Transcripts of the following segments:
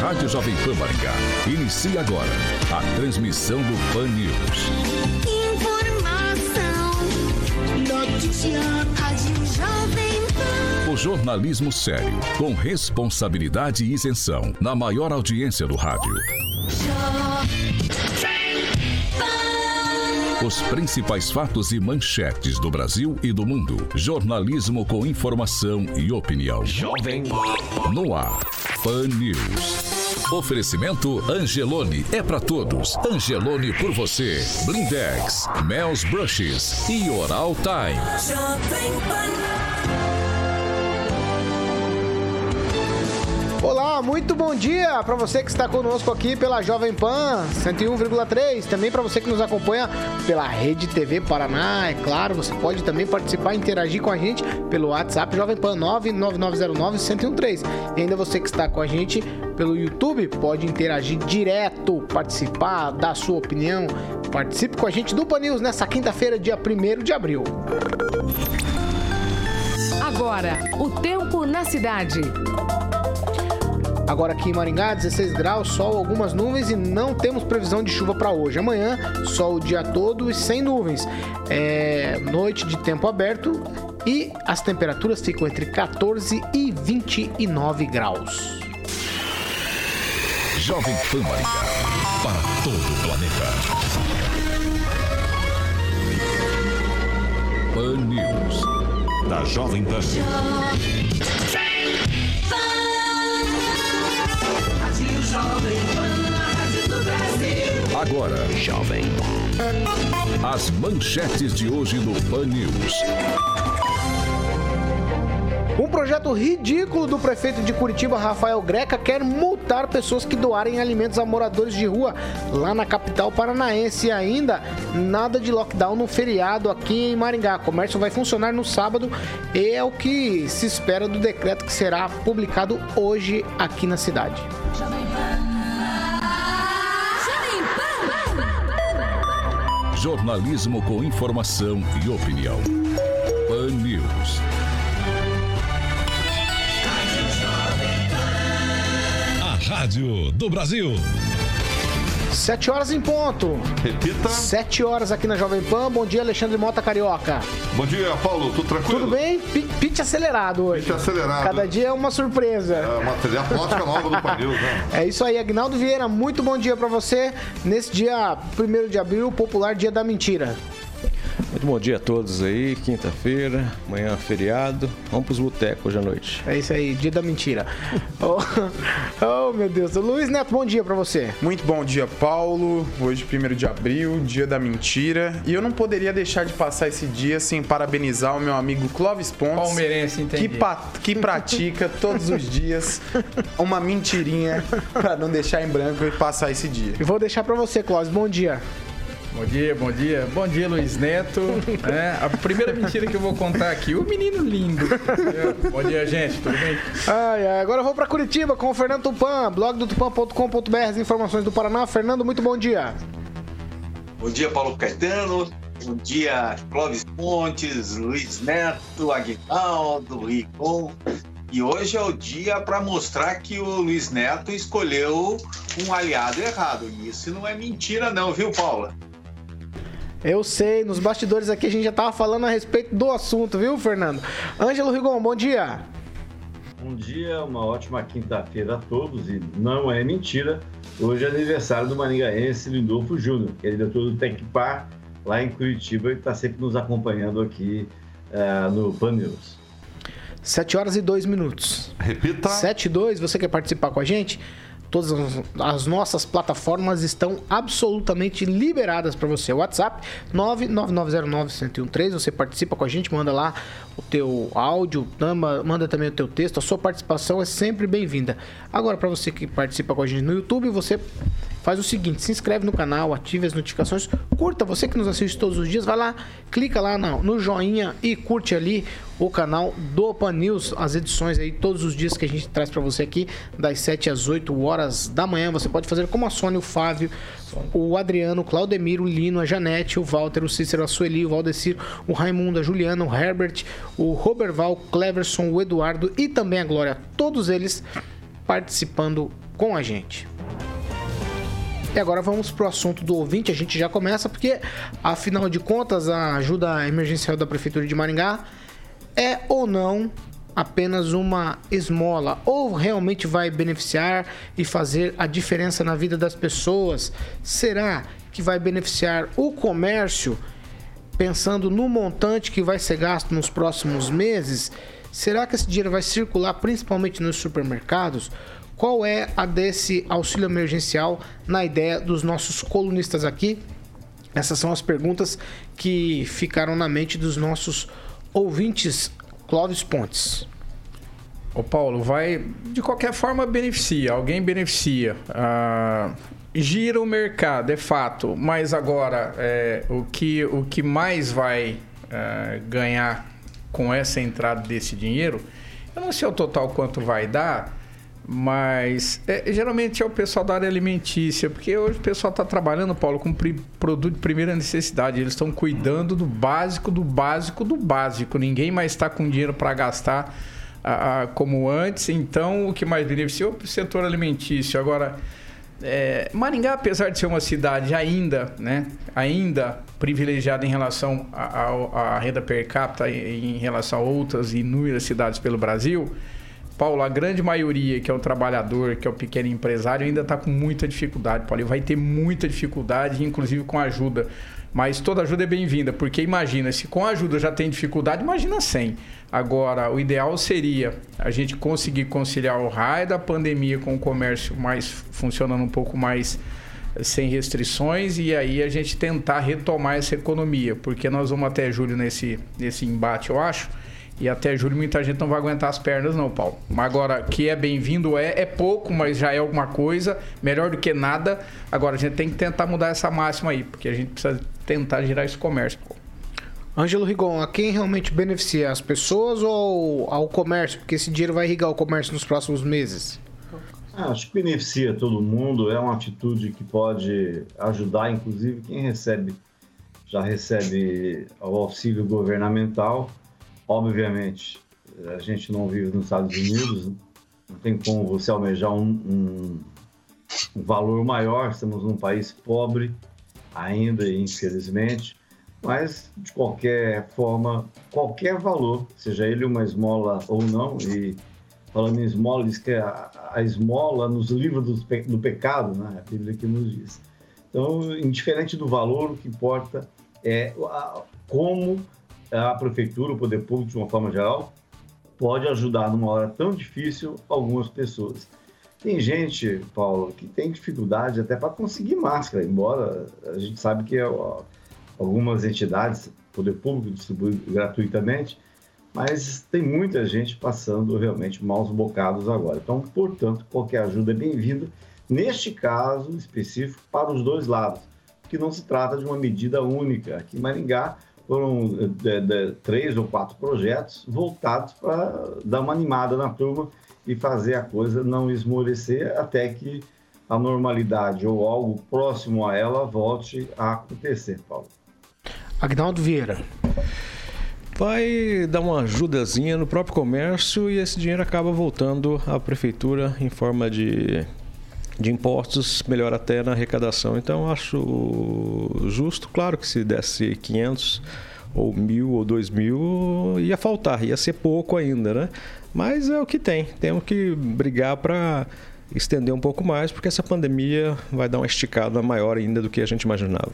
Rádio Jovem Pan Maringá inicia agora a transmissão do Pan News. Informação, notícia, Rádio Jovem Pan. O jornalismo sério, com responsabilidade e isenção, na maior audiência do rádio. Os principais fatos e manchetes do Brasil e do mundo. Jornalismo com informação e opinião. Jovem No ar. Pan News. Oferecimento Angelone é para todos. Angelone por você. Blindex, Mel's Brushes e Oral Time. Olá, muito bom dia para você que está conosco aqui pela Jovem Pan 101,3, também para você que nos acompanha pela Rede TV Paraná, é claro, você pode também participar e interagir com a gente pelo WhatsApp Jovem Pan 99909-1013. E ainda você que está com a gente pelo YouTube pode interagir direto, participar, dar sua opinião. Participe com a gente do Pan News nessa quinta-feira, dia 1 de abril. Agora, o tempo na cidade. Agora aqui em Maringá, 16 graus, sol, algumas nuvens e não temos previsão de chuva para hoje. Amanhã, sol o dia todo e sem nuvens. É noite de tempo aberto e as temperaturas ficam entre 14 e 29 graus. Jovem Pan Maringá, para todo o planeta. Pan News, da Jovem Pan. Agora, Jovem. As manchetes de hoje no Pan News. Um projeto ridículo do prefeito de Curitiba, Rafael Greca, quer multar pessoas que doarem alimentos a moradores de rua lá na capital paranaense. E ainda, nada de lockdown no feriado aqui em Maringá. O comércio vai funcionar no sábado e é o que se espera do decreto que será publicado hoje aqui na cidade. Jornalismo com informação e opinião. Pan News. A Rádio do Brasil. Sete horas em ponto. Repita. Sete horas aqui na Jovem Pan. Bom dia, Alexandre Mota Carioca. Bom dia, Paulo. Tudo tranquilo? Tudo bem? Pitch acelerado hoje. Pitch acelerado. Cada dia é uma surpresa. É uma diagnóstica nova do Panil, né? É isso aí, Agnaldo Vieira. Muito bom dia para você. Nesse dia 1 de abril, popular Dia da Mentira. Muito bom dia a todos aí, quinta-feira, amanhã feriado. Vamos pros botecos hoje à noite. É isso aí, dia da mentira. oh, oh, meu Deus. Luiz Neto, bom dia para você. Muito bom dia, Paulo. Hoje, 1 de abril, dia da mentira. E eu não poderia deixar de passar esse dia sem parabenizar o meu amigo Clóvis Pontes. Palmeirense, entendi. Que, que pratica todos os dias uma mentirinha para não deixar em branco e passar esse dia. E vou deixar para você, Clóvis. Bom dia. Bom dia, bom dia. Bom dia, Luiz Neto. É, a primeira mentira que eu vou contar aqui, o menino lindo. Bom dia, gente, tudo bem? Ai, ai, agora eu vou para Curitiba com o Fernando Tupan, blog do tupan.com.br, as informações do Paraná. Fernando, muito bom dia. Bom dia, Paulo Caetano. Bom dia, Clóvis Pontes, Luiz Neto, Aguinaldo, Ricom. E hoje é o dia para mostrar que o Luiz Neto escolheu um aliado errado. E isso não é mentira, não, viu, Paula? Eu sei, nos bastidores aqui a gente já tava falando a respeito do assunto, viu, Fernando? Ângelo Rigon, bom dia. Bom dia, uma ótima quinta-feira a todos. E não é mentira, hoje é aniversário do maringaense Lindolfo Júnior, que é diretor do Tecpar lá em Curitiba e está sempre nos acompanhando aqui uh, no Pan News. 7 horas e 2 minutos. Repita. 7 e 2, você quer participar com a gente? Todas as nossas plataformas estão absolutamente liberadas para você. WhatsApp 99909-1013. Você participa com a gente, manda lá o teu áudio, manda também o teu texto. A sua participação é sempre bem-vinda. Agora, para você que participa com a gente no YouTube, você faz o seguinte: se inscreve no canal, ative as notificações, curta, você que nos assiste todos os dias, vai lá, clica lá no, no joinha e curte ali o canal do Pan News, as edições aí todos os dias que a gente traz para você aqui, das 7 às 8 horas da manhã. Você pode fazer como a Sônia, o Fábio, o Adriano, o Claudemiro, o Lino, a Janete, o Walter, o Cícero, a Sueli, o Valdecir, o Raimundo, a Juliana, o Herbert, o Roberval, o Cleverson, o Eduardo e também a Glória. Todos eles participando com a gente. E agora vamos pro assunto do ouvinte. A gente já começa porque, afinal de contas, a ajuda emergencial da Prefeitura de Maringá é ou não apenas uma esmola ou realmente vai beneficiar e fazer a diferença na vida das pessoas? Será que vai beneficiar o comércio pensando no montante que vai ser gasto nos próximos meses? Será que esse dinheiro vai circular principalmente nos supermercados? Qual é a desse auxílio emergencial na ideia dos nossos colunistas aqui? Essas são as perguntas que ficaram na mente dos nossos ouvintes. Clóvis Pontes. Ô Paulo, vai de qualquer forma beneficia, alguém beneficia. Ah, gira o mercado, é fato, mas agora é, o, que, o que mais vai é, ganhar com essa entrada desse dinheiro, eu não sei o total quanto vai dar, mas é, geralmente é o pessoal da área alimentícia, porque hoje o pessoal está trabalhando, Paulo, com produto de primeira necessidade. Eles estão cuidando do básico, do básico, do básico. Ninguém mais está com dinheiro para gastar como antes. Então, o que mais beneficiou é o setor alimentício. Agora, é, Maringá, apesar de ser uma cidade ainda, né, ainda privilegiada em relação à renda per capita em relação a outras inúmeras cidades pelo Brasil, Paulo, a grande maioria que é o trabalhador, que é o pequeno empresário, ainda está com muita dificuldade, Paulo. E vai ter muita dificuldade, inclusive com ajuda. Mas toda ajuda é bem-vinda, porque imagina, se com ajuda já tem dificuldade, imagina sem. Agora, o ideal seria a gente conseguir conciliar o raio da pandemia com o comércio mais funcionando um pouco mais eh, sem restrições e aí a gente tentar retomar essa economia, porque nós vamos até julho nesse, nesse embate, eu acho. E até julho muita gente não vai aguentar as pernas, não, Paulo. Mas agora, que é bem-vindo é, é pouco, mas já é alguma coisa, melhor do que nada. Agora, a gente tem que tentar mudar essa máxima aí, porque a gente precisa tentar girar esse comércio, Paulo. Ângelo Rigon, a quem realmente beneficia? As pessoas ou ao comércio? Porque esse dinheiro vai irrigar o comércio nos próximos meses. Ah, acho que beneficia todo mundo. É uma atitude que pode ajudar, inclusive, quem recebe, já recebe o auxílio governamental Obviamente, a gente não vive nos Estados Unidos, não tem como você almejar um, um, um valor maior. Estamos num país pobre ainda, infelizmente, mas de qualquer forma, qualquer valor, seja ele uma esmola ou não, e falando em esmola, diz que a, a esmola nos livros do, do pecado, né? a Bíblia que nos diz. Então, indiferente do valor, o que importa é como a prefeitura, o poder público de uma forma geral, pode ajudar numa hora tão difícil algumas pessoas. Tem gente, Paulo, que tem dificuldade até para conseguir máscara, embora a gente sabe que ó, algumas entidades, poder público distribui gratuitamente, mas tem muita gente passando realmente maus bocados agora. Então, portanto, qualquer ajuda é bem-vinda, neste caso específico, para os dois lados, que não se trata de uma medida única. Aqui em Maringá, foram de, de, três ou quatro projetos voltados para dar uma animada na turma e fazer a coisa não esmorecer até que a normalidade ou algo próximo a ela volte a acontecer, Paulo. Agnaldo Vieira. Vai dar uma ajudazinha no próprio comércio e esse dinheiro acaba voltando à prefeitura em forma de de impostos, melhor até na arrecadação. Então, acho justo, claro que se desse 500 ou mil ou dois mil, ia faltar, ia ser pouco ainda, né? Mas é o que tem. Temos que brigar para estender um pouco mais, porque essa pandemia vai dar uma esticada maior ainda do que a gente imaginava.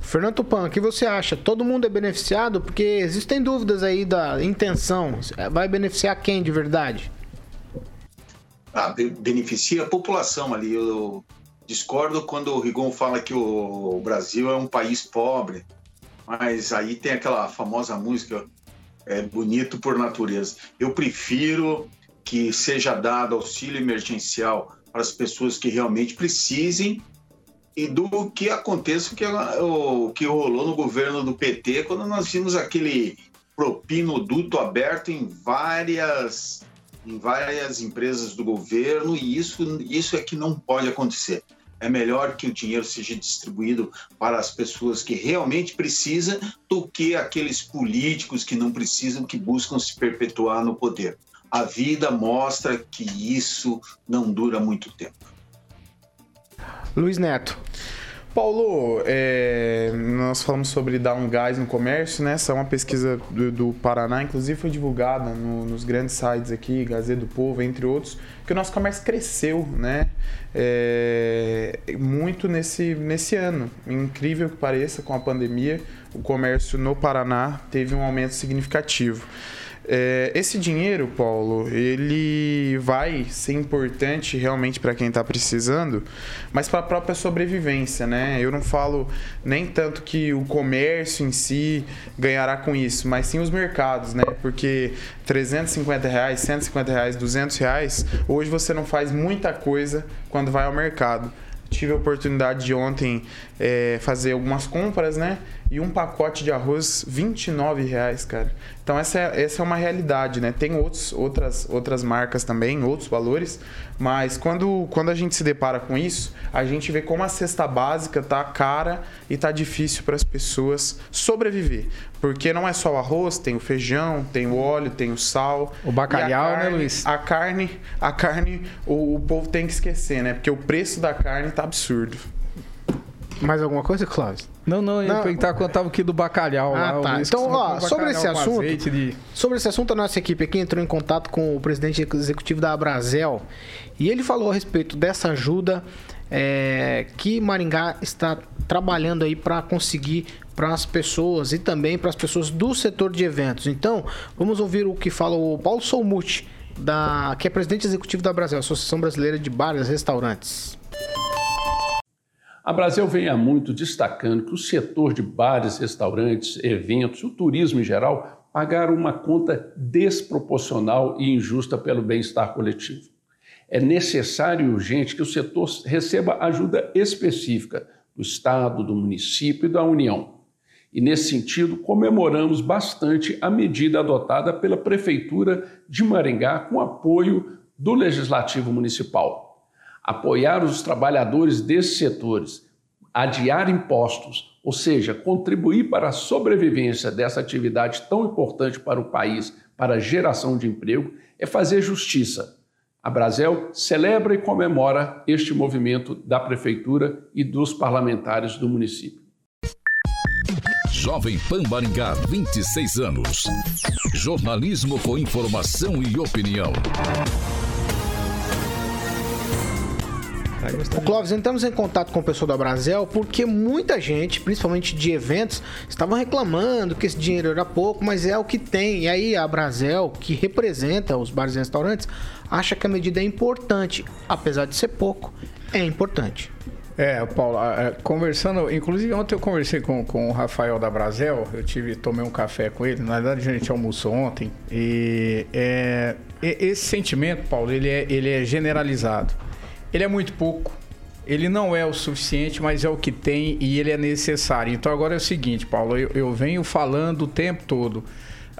Fernando Tupan, o que você acha? Todo mundo é beneficiado? Porque existem dúvidas aí da intenção. Vai beneficiar quem de verdade? Ah, beneficia a população ali. Eu discordo quando o Rigon fala que o Brasil é um país pobre, mas aí tem aquela famosa música é bonito por natureza. Eu prefiro que seja dado auxílio emergencial para as pessoas que realmente precisem e do que aconteça que, o que rolou no governo do PT quando nós vimos aquele propinoduto aberto em várias em várias empresas do governo e isso isso é que não pode acontecer. É melhor que o dinheiro seja distribuído para as pessoas que realmente precisam do que aqueles políticos que não precisam, que buscam se perpetuar no poder. A vida mostra que isso não dura muito tempo. Luiz Neto. Paulo, é, nós falamos sobre dar um gás no comércio, né? Essa é uma pesquisa do, do Paraná, inclusive foi divulgada no, nos grandes sites aqui, Gazeta do Povo, entre outros, que o nosso comércio cresceu, né? É, muito nesse, nesse ano. Incrível que pareça, com a pandemia, o comércio no Paraná teve um aumento significativo. É, esse dinheiro, Paulo, ele vai ser importante realmente para quem está precisando, mas para a própria sobrevivência, né? Eu não falo nem tanto que o comércio em si ganhará com isso, mas sim os mercados, né? Porque 350 reais, 150 reais, 200 reais, hoje você não faz muita coisa quando vai ao mercado. Tive a oportunidade de ontem é, fazer algumas compras, né? E um pacote de arroz, 29 reais, cara. Então essa é, essa é uma realidade, né? Tem outros, outras, outras marcas também, outros valores, mas quando, quando a gente se depara com isso, a gente vê como a cesta básica tá cara e tá difícil para as pessoas sobreviver. Porque não é só o arroz, tem o feijão, tem o óleo, tem o sal. O bacalhau, né, carne, né, Luiz? A carne, a carne, o, o povo tem que esquecer, né? Porque o preço da carne tá absurdo. Mais alguma coisa, Cláudio? Não, não, eu ia perguntar quanto estava aqui do bacalhau. Ah, lá, tá. Então, ó, sobre esse assunto, de... sobre esse assunto, a nossa equipe aqui entrou em contato com o presidente executivo da Abrazel e ele falou a respeito dessa ajuda é, que Maringá está trabalhando aí para conseguir para as pessoas e também para as pessoas do setor de eventos. Então, vamos ouvir o que fala o Paulo Solmuti, da, que é presidente executivo da Abrazel, Associação Brasileira de Bares e Restaurantes. A Brasil vem há muito destacando que o setor de bares, restaurantes, eventos, o turismo em geral, pagaram uma conta desproporcional e injusta pelo bem-estar coletivo. É necessário e urgente que o setor receba ajuda específica do Estado, do município e da União. E, nesse sentido, comemoramos bastante a medida adotada pela Prefeitura de Maringá com apoio do Legislativo Municipal apoiar os trabalhadores desses setores, adiar impostos, ou seja, contribuir para a sobrevivência dessa atividade tão importante para o país, para a geração de emprego, é fazer justiça. A Brasel celebra e comemora este movimento da Prefeitura e dos parlamentares do município. Jovem Pan Maringá, 26 anos. Jornalismo com informação e opinião. O Clóvis, entramos em contato com o pessoal da Brasel porque muita gente, principalmente de eventos, estavam reclamando que esse dinheiro era pouco, mas é o que tem. E aí a Brasel, que representa os bares e restaurantes, acha que a medida é importante, apesar de ser pouco, é importante. É, Paulo, conversando, inclusive ontem eu conversei com, com o Rafael da Brasel, eu tive, tomei um café com ele, na verdade a gente almoçou ontem, e é, esse sentimento, Paulo, ele é, ele é generalizado. Ele é muito pouco. Ele não é o suficiente, mas é o que tem e ele é necessário. Então agora é o seguinte, Paulo, eu, eu venho falando o tempo todo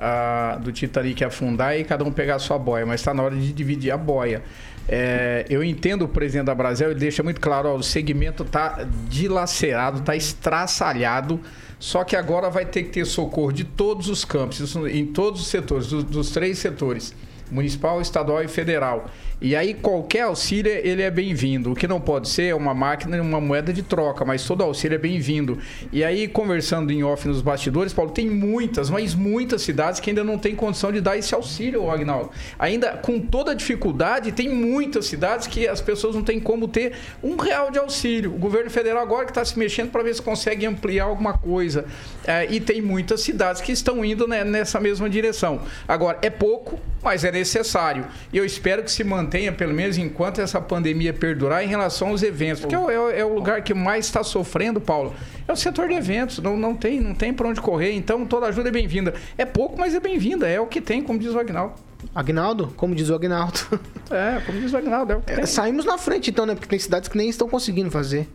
uh, do Titanic afundar e cada um pegar a sua boia, mas está na hora de dividir a boia. É, eu entendo o presidente da Brasil, ele deixa muito claro, ó, o segmento está dilacerado, está estraçalhado, só que agora vai ter que ter socorro de todos os campos, em todos os setores, dos, dos três setores, municipal, estadual e federal. E aí qualquer auxílio ele é bem-vindo. O que não pode ser é uma máquina uma moeda de troca, mas todo auxílio é bem-vindo. E aí conversando em off nos bastidores, Paulo, tem muitas, mas muitas cidades que ainda não têm condição de dar esse auxílio, Agnaldo. Ainda com toda a dificuldade, tem muitas cidades que as pessoas não têm como ter um real de auxílio. O governo federal agora que está se mexendo para ver se consegue ampliar alguma coisa. É, e tem muitas cidades que estão indo né, nessa mesma direção. Agora, é pouco, mas é necessário. E eu espero que se mantenha mantenha, pelo menos enquanto essa pandemia perdurar, em relação aos eventos. Porque é, é, é o lugar que mais está sofrendo, Paulo. É o setor de eventos. Não, não tem, não tem para onde correr. Então, toda ajuda é bem-vinda. É pouco, mas é bem-vinda. É o que tem, como diz o Agnaldo. Agnaldo, como diz o Agnaldo. É, como diz o Agnaldo, é o que é, tem. Saímos na frente, então, né? Porque tem cidades que nem estão conseguindo fazer.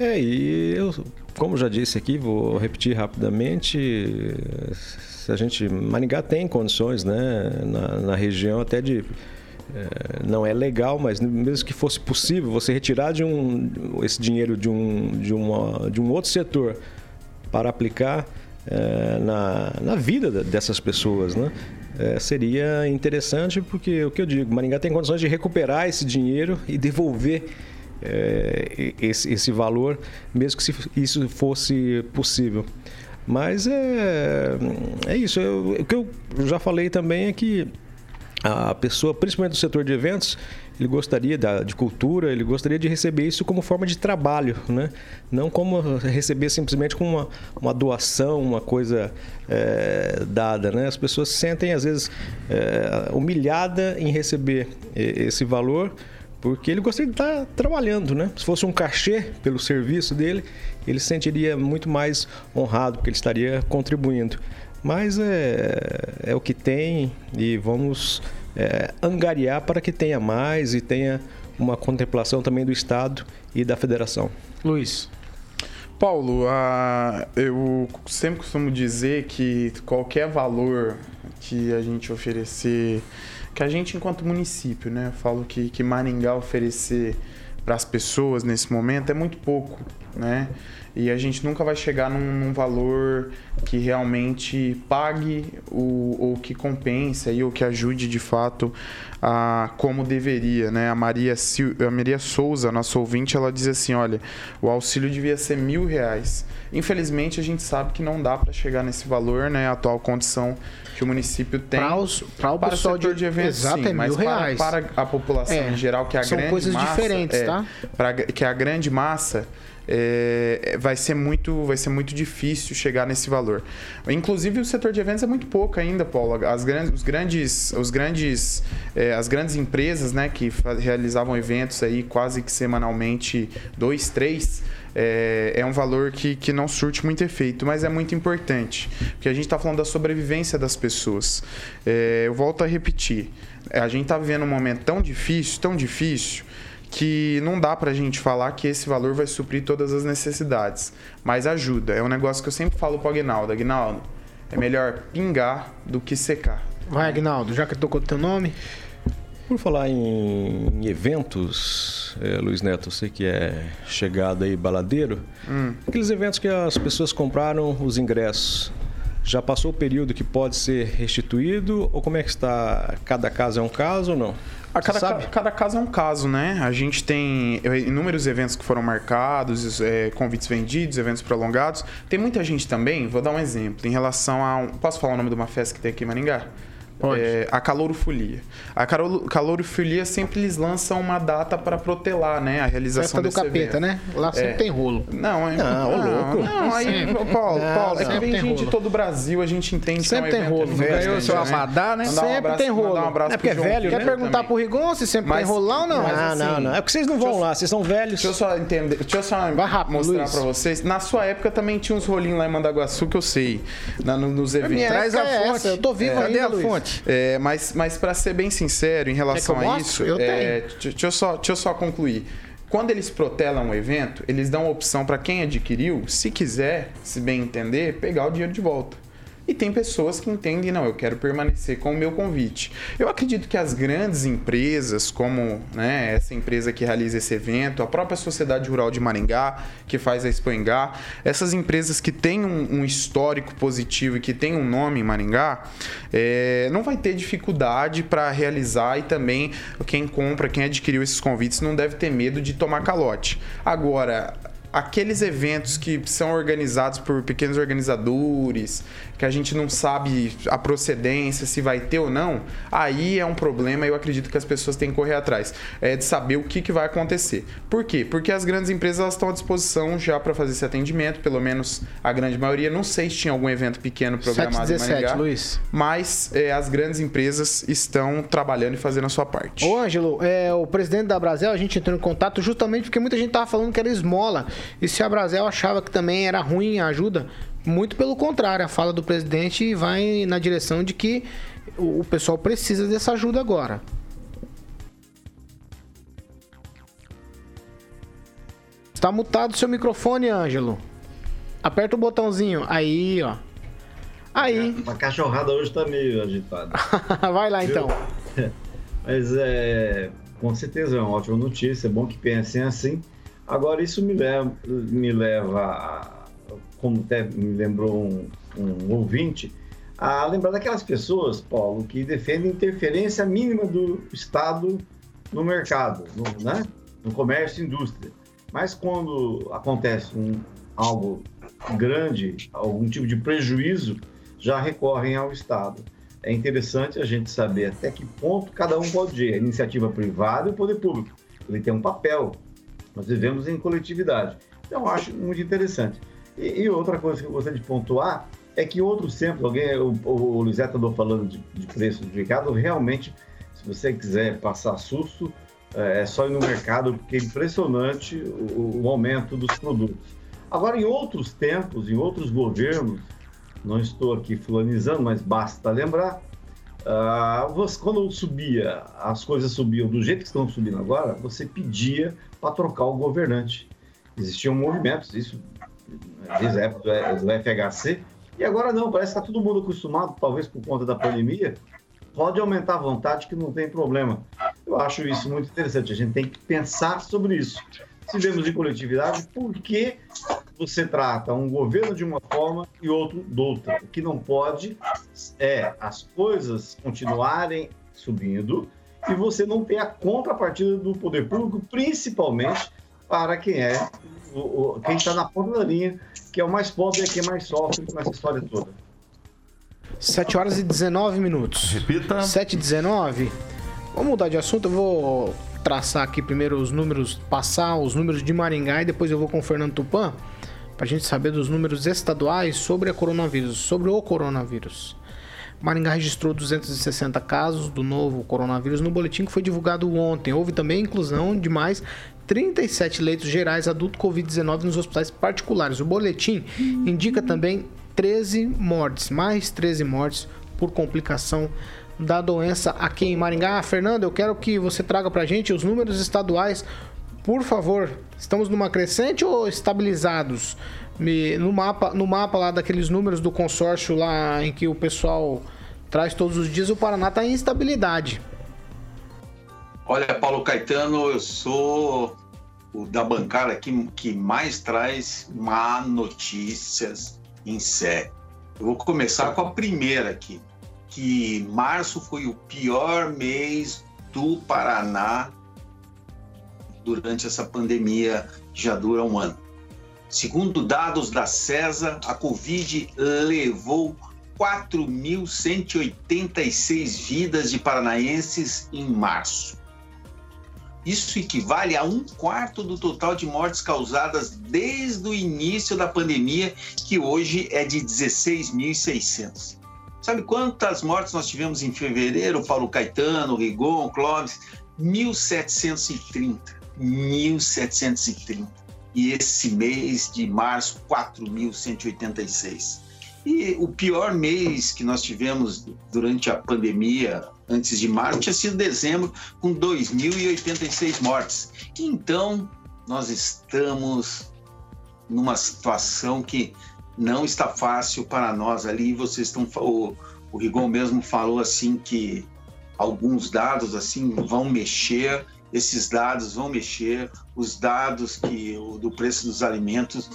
É, e eu, como já disse aqui, vou repetir rapidamente, se a gente, Maringá tem condições, né, na, na região até de é, não é legal, mas mesmo que fosse possível você retirar de um, esse dinheiro de um, de, uma, de um outro setor para aplicar é, na, na vida dessas pessoas, né? É, seria interessante porque o que eu digo, Maringá tem condições de recuperar esse dinheiro e devolver esse, esse valor, mesmo que isso fosse possível. Mas é, é isso. Eu, o que eu já falei também é que a pessoa, principalmente do setor de eventos, ele gostaria da, de cultura, ele gostaria de receber isso como forma de trabalho, né? não como receber simplesmente como uma, uma doação, uma coisa é, dada. Né? As pessoas se sentem, às vezes, é, humilhadas em receber esse valor, porque ele gostaria de estar trabalhando. Né? Se fosse um cachê pelo serviço dele, ele se sentiria muito mais honrado, porque ele estaria contribuindo. Mas é, é o que tem e vamos é, angariar para que tenha mais e tenha uma contemplação também do Estado e da Federação. Luiz. Paulo, eu sempre costumo dizer que qualquer valor que a gente oferecer, que a gente enquanto município, né, eu falo que, que Maringá oferecer para as pessoas nesse momento é muito pouco, né? E a gente nunca vai chegar num, num valor que realmente pague o, ou que compense aí, ou que ajude de fato a como deveria, né? A Maria, a Maria Souza, nossa ouvinte, ela diz assim, olha, o auxílio devia ser mil reais. Infelizmente, a gente sabe que não dá para chegar nesse valor, né? A atual condição que o município tem para, os, para o para pessoal o setor de, de eventos, exato, sim, é mas mil para, reais. para a população é, em geral, que é a são grande coisas massa, diferentes, é, tá? Pra, que é a grande massa é, vai ser muito vai ser muito difícil chegar nesse valor. Inclusive o setor de eventos é muito pouco ainda, Paulo. As grandes, os grandes, os grandes, é, as grandes empresas, né, que realizavam eventos aí quase que semanalmente, dois, três, é, é, um valor que, que não surte muito efeito, mas é muito importante, porque a gente está falando da sobrevivência das pessoas. É, eu volto a repetir, a gente está vivendo um momento tão difícil, tão difícil, que não dá para a gente falar que esse valor vai suprir todas as necessidades, mas ajuda. É um negócio que eu sempre falo para o Aguinaldo. Aguinaldo, é melhor pingar do que secar. Vai, Aguinaldo, já que tocou o teu nome. Por falar em eventos, é, Luiz Neto, você que é chegado aí baladeiro, hum. aqueles eventos que as pessoas compraram os ingressos, já passou o período que pode ser restituído ou como é que está? Cada caso é um caso ou não? A cada, ca, cada caso é um caso, né? A gente tem é, inúmeros eventos que foram marcados, é, convites vendidos, eventos prolongados. Tem muita gente também, vou dar um exemplo, em relação a. Um, posso falar o nome de uma festa que tem aqui em Maringá? Pode. É, a calorofolia. A calorofolia sempre eles lançam uma data para protelar, né? A realização Festa do capeta, evento. né? Lá sempre é. tem rolo. Não, é, não, não, louco. Não, aí, Paulo, não, Paulo, é que vem gente de todo o Brasil, a gente entende sempre que é um tem rolo. Ganhou seu abadá, né? Mandar sempre um abraço, tem rolo. Um abraço é porque é velho, Quer né? perguntar também. pro Rigon se sempre mas, tem rolo lá ou não? Ah, assim, não, não. É porque vocês não vão lá, vocês são velhos. Deixa eu só entender, deixa eu só rápido, mostrar pra vocês. Na sua época também tinha uns rolinhos lá em Mandaguaçu que eu sei, nos eventos. Traz a fonte. Eu tô vivo ainda, Cadê a fonte? Mas mas para ser bem sincero em relação a isso, eu é, deixa, eu só, deixa eu só concluir. Quando eles protelam o evento, eles dão a opção para quem adquiriu, se quiser, se bem entender, pegar o dinheiro de volta. E tem pessoas que entendem, não, eu quero permanecer com o meu convite. Eu acredito que as grandes empresas, como né, essa empresa que realiza esse evento, a própria Sociedade Rural de Maringá, que faz a Expo essas empresas que têm um, um, histórico positivo e que têm um nome em Maringá, é, não vai ter dificuldade para realizar e também quem compra, quem adquiriu esses convites, não deve ter medo de tomar calote. Agora, aqueles eventos que são organizados por pequenos organizadores, que a gente não sabe a procedência, se vai ter ou não, aí é um problema e eu acredito que as pessoas têm que correr atrás. É de saber o que, que vai acontecer. Por quê? Porque as grandes empresas estão à disposição já para fazer esse atendimento, pelo menos a grande maioria. Não sei se tinha algum evento pequeno programado 7, 17, em Maringá, Luiz. mas é, as grandes empresas estão trabalhando e fazendo a sua parte. Ô, Ângelo, é, o presidente da Brasil, a gente entrou em contato justamente porque muita gente tava falando que era esmola. E se a Brasil achava que também era ruim a ajuda, muito pelo contrário, a fala do presidente vai na direção de que o pessoal precisa dessa ajuda agora. Está mutado seu microfone, Ângelo. Aperta o botãozinho. Aí, ó. Aí. A cachorrada hoje tá meio agitada. Vai lá, então. Mas é. Com certeza é uma ótima notícia. É bom que pensem assim. Agora, isso me leva, me leva a, como até me lembrou um, um ouvinte, a lembrar daquelas pessoas, Paulo, que defendem interferência mínima do Estado no mercado, no, né? no comércio e indústria. Mas quando acontece um, algo grande, algum tipo de prejuízo, já recorrem ao Estado. É interessante a gente saber até que ponto cada um pode ir, a iniciativa privada e o poder público. Ele tem um papel. Nós vivemos em coletividade. Então, acho muito interessante. E, e, outra coisa que eu gostaria de pontuar é que outros tempos, alguém, o, o Liseta andou falando de, de preço de mercado, realmente, se você quiser passar susto, é, é só ir no mercado, porque é impressionante o, o aumento dos produtos. Agora, em outros tempos, em outros governos, não estou aqui fulanizando, mas basta lembrar, você, quando subia, as coisas subiam do jeito que estão subindo agora, você pedia para trocar o governante. Existiam movimentos, isso desde a época do, do FHC, e agora não, parece que está todo mundo acostumado, talvez por conta da pandemia, pode aumentar a vontade que não tem problema. Eu acho isso muito interessante, a gente tem que pensar sobre isso. Se vemos em coletividade, por que você trata um governo de uma forma e outro de outra? O que não pode é as coisas continuarem subindo e você não ter a contrapartida do poder público, principalmente para quem é quem está na ponta da linha, que é o mais pobre e quem mais sofre com essa história toda. 7 horas e 19 minutos. Repita. 7 e 19. Vamos mudar de assunto. Eu vou traçar aqui primeiro os números, passar os números de Maringá e depois eu vou com o Fernando Tupan para a gente saber dos números estaduais sobre a coronavírus, sobre o coronavírus. Maringá registrou 260 casos do novo coronavírus no boletim que foi divulgado ontem. Houve também a inclusão de mais 37 leitos gerais adulto Covid-19 nos hospitais particulares. O boletim indica também 13 mortes, mais 13 mortes por complicação da doença aqui em Maringá. Fernando, eu quero que você traga para gente os números estaduais, por favor. Estamos numa crescente ou estabilizados? No mapa, no mapa lá daqueles números do consórcio lá em que o pessoal traz todos os dias, o Paraná está em instabilidade. Olha, Paulo Caetano, eu sou o da bancada que, que mais traz má notícias em sé. Eu vou começar com a primeira aqui, que março foi o pior mês do Paraná durante essa pandemia que já dura um ano. Segundo dados da CESA, a Covid levou 4.186 vidas de paranaenses em março. Isso equivale a um quarto do total de mortes causadas desde o início da pandemia, que hoje é de 16.600. Sabe quantas mortes nós tivemos em fevereiro? Paulo Caetano, Rigon, Clóvis? 1.730. 1.730. E esse mês de março, 4.186. E o pior mês que nós tivemos durante a pandemia, antes de março, tinha sido dezembro, com 2.086 mortes. Então, nós estamos numa situação que não está fácil para nós ali. Vocês estão. O, o Rigon mesmo falou assim que alguns dados assim vão mexer esses dados vão mexer, os dados que do preço dos alimentos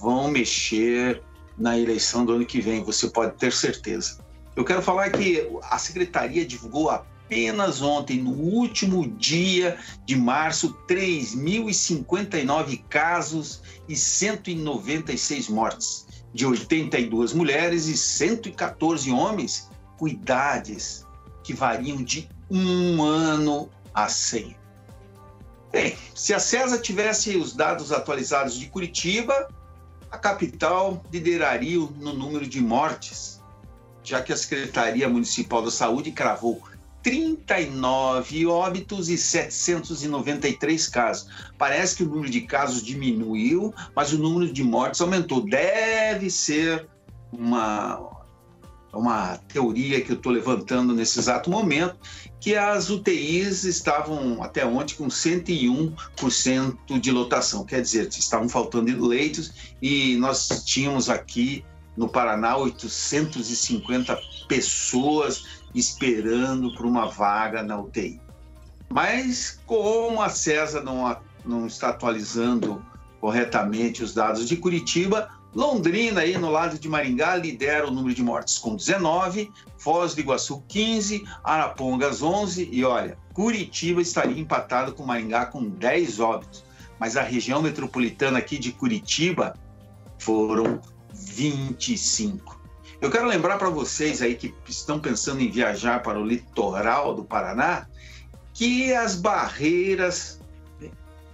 vão mexer na eleição do ano que vem, você pode ter certeza. Eu quero falar que a secretaria divulgou apenas ontem, no último dia de março, 3.059 casos e 196 mortes, de 82 mulheres e 114 homens, com idades que variam de um ano a 100. Bem, se a CESA tivesse os dados atualizados de Curitiba, a capital lideraria no número de mortes, já que a Secretaria Municipal da Saúde cravou 39 óbitos e 793 casos. Parece que o número de casos diminuiu, mas o número de mortes aumentou. Deve ser uma, uma teoria que eu estou levantando nesse exato momento, que as UTIs estavam até ontem com 101% de lotação, quer dizer, estavam faltando leitos e nós tínhamos aqui no Paraná 850 pessoas esperando por uma vaga na UTI. Mas como a CESA não, não está atualizando corretamente os dados de Curitiba, Londrina, aí no lado de Maringá, lidera o número de mortes com 19, Foz do Iguaçu 15, Arapongas 11 e olha, Curitiba estaria empatado com Maringá com 10 óbitos. Mas a região metropolitana aqui de Curitiba foram 25. Eu quero lembrar para vocês aí que estão pensando em viajar para o litoral do Paraná que as barreiras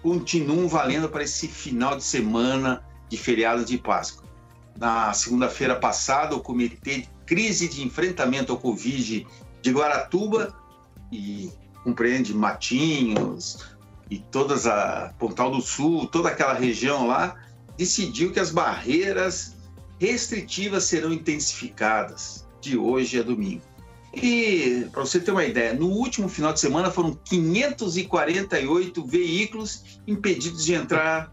continuam valendo para esse final de semana de feriado de Páscoa. Na segunda-feira passada, o Comitê de Crise de Enfrentamento ao Covid de Guaratuba, e compreende Matinhos e todas a Pontal do Sul, toda aquela região lá, decidiu que as barreiras restritivas serão intensificadas de hoje a domingo. E, para você ter uma ideia, no último final de semana foram 548 veículos impedidos de entrar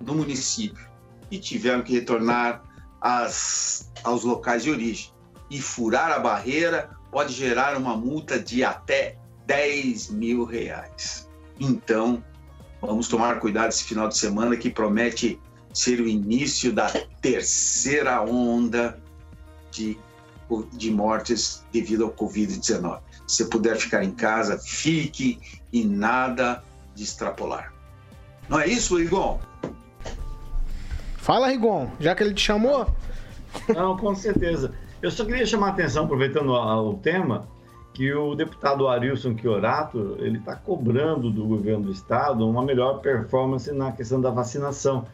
no município e tiveram que retornar às, aos locais de origem. E furar a barreira pode gerar uma multa de até 10 mil reais. Então, vamos tomar cuidado esse final de semana que promete ser o início da terceira onda de, de mortes devido ao Covid-19. Se puder ficar em casa, fique e nada de extrapolar. Não é isso, Igor? Fala, Rigon, já que ele te chamou. Não, com certeza. Eu só queria chamar a atenção, aproveitando o tema, que o deputado Arilson Chiorato ele está cobrando do governo do estado uma melhor performance na questão da vacinação.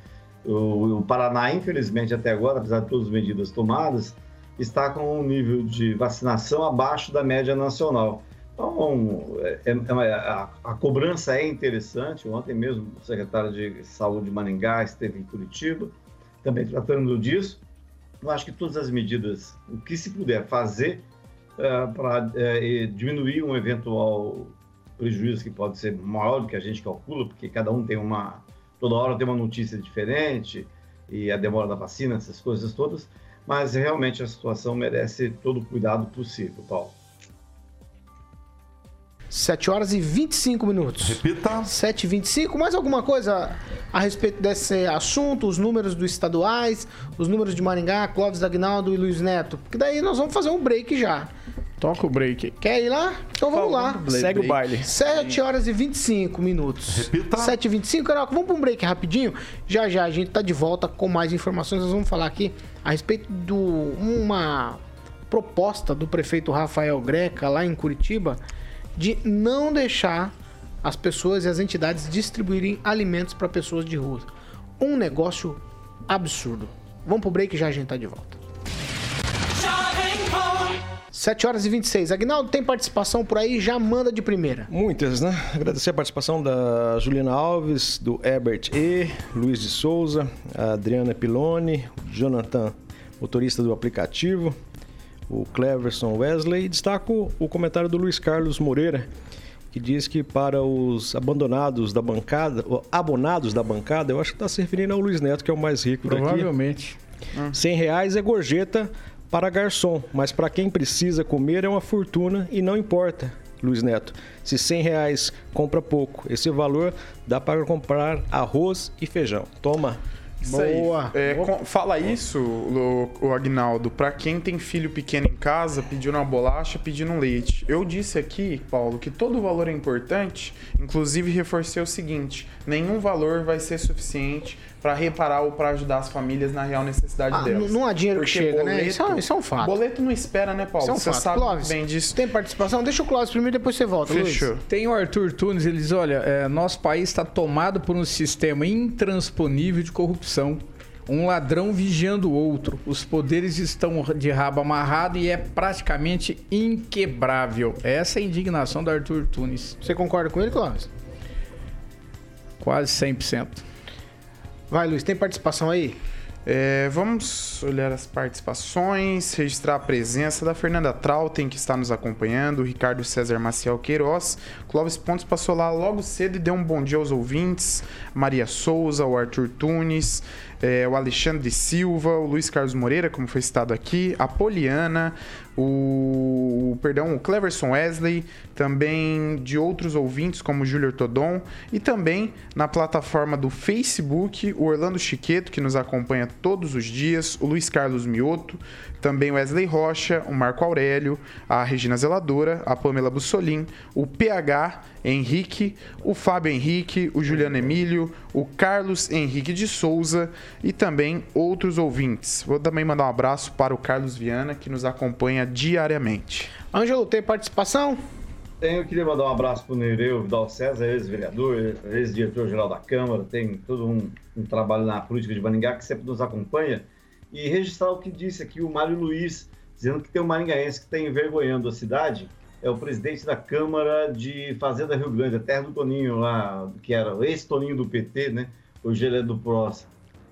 O, o, Paraná, infelizmente, até agora, apesar de todas as medidas tomadas, está com um nível de vacinação abaixo da média nacional. Então, é, é, é a, a, cobrança é interessante. Ontem mesmo o secretário de Saúde de Maringá esteve em Curitiba, também tratando disso. Eu acho que todas as medidas, o que se puder fazer é, para é, diminuir um eventual prejuízo que pode ser maior do que a gente calcula, porque cada um tem uma. toda hora tem uma notícia diferente e a demora da vacina, essas coisas todas. Mas realmente a situação merece todo o cuidado possível, Paulo. 7 horas e 25 minutos. Repita. 7 e 25. Mais alguma coisa a respeito desse assunto? Os números dos estaduais, os números de Maringá, Clóvis Agnaldo e Luiz Neto? Porque daí nós vamos fazer um break já. Toca o break. Quer ir lá? Então vamos lá. Segue o baile. 7 horas e 25 minutos. Repita. 7 e 25. Carioca, vamos para um break rapidinho. Já já a gente tá de volta com mais informações. Nós vamos falar aqui a respeito de uma proposta do prefeito Rafael Greca lá em Curitiba de não deixar as pessoas e as entidades distribuírem alimentos para pessoas de rua. Um negócio absurdo. Vamos pro break já a gente tá de volta. 7 horas e 26. Agnaldo, tem participação por aí? Já manda de primeira. Muitas, né? Agradecer a participação da Juliana Alves, do Herbert E, Luiz de Souza, a Adriana Piloni, Jonathan, motorista do aplicativo, o Cleverson Wesley. Destaco o comentário do Luiz Carlos Moreira, que diz que para os abandonados da bancada, abonados da bancada, eu acho que está se referindo ao Luiz Neto, que é o mais rico Provavelmente. daqui. Provavelmente. 100 reais é gorjeta para garçom, mas para quem precisa comer é uma fortuna e não importa. Luiz Neto, se 100 reais compra pouco, esse valor dá para comprar arroz e feijão. Toma. Isso Boa. É, com, fala isso, o, o Agnaldo, para quem tem filho pequeno em casa, pedindo uma bolacha, pedindo um leite. Eu disse aqui, Paulo, que todo valor é importante, inclusive reforcei o seguinte: nenhum valor vai ser suficiente para reparar ou para ajudar as famílias na real necessidade ah, delas. Não há dinheiro Porque que chega, boleto, né? Isso é, isso é, um fato. Boleto não espera, né, Paulo? Isso é um você fato. sabe Clóvis, bem disso. Tem participação? Deixa o Clóvis primeiro, depois você volta. Fechou. Luiz. Tem o Arthur Tunes, ele diz: olha, é, nosso país está tomado por um sistema intransponível de corrupção. Um ladrão vigiando o outro. Os poderes estão de rabo amarrado e é praticamente inquebrável. Essa é a indignação do Arthur Tunes. Você concorda com ele, Clóvis? Quase 100%. Vai, Luiz, tem participação aí? É, vamos olhar as participações, registrar a presença da Fernanda Trautem, que está nos acompanhando, Ricardo César Maciel Queiroz. Clóvis Pontes passou lá logo cedo e deu um bom dia aos ouvintes. Maria Souza, o Arthur Tunes, é, o Alexandre Silva, o Luiz Carlos Moreira, como foi citado aqui, a Poliana, o, perdão, o Cleverson Wesley, também de outros ouvintes como Júlio Todon e também na plataforma do Facebook, o Orlando Chiqueto, que nos acompanha todos os dias, o Luiz Carlos Mioto, também Wesley Rocha, o Marco Aurélio, a Regina Zeladora, a Pamela Bussolim, o PH Henrique, o Fábio Henrique, o Juliano Emílio, o Carlos Henrique de Souza e também outros ouvintes. Vou também mandar um abraço para o Carlos Viana, que nos acompanha diariamente. Ângelo, tem participação? Tenho, queria mandar um abraço para o Nereu Vidal César, ex-vereador, ex-diretor-geral da Câmara, tem todo um, um, trabalho na política de Maringá que sempre nos acompanha, e registrar o que disse aqui o Mário Luiz, dizendo que tem um maringaense que está envergonhando a cidade, é o presidente da Câmara de Fazenda Rio Grande, a terra do Toninho lá, que era o ex-Toninho do PT, né? Hoje ele é do PROS.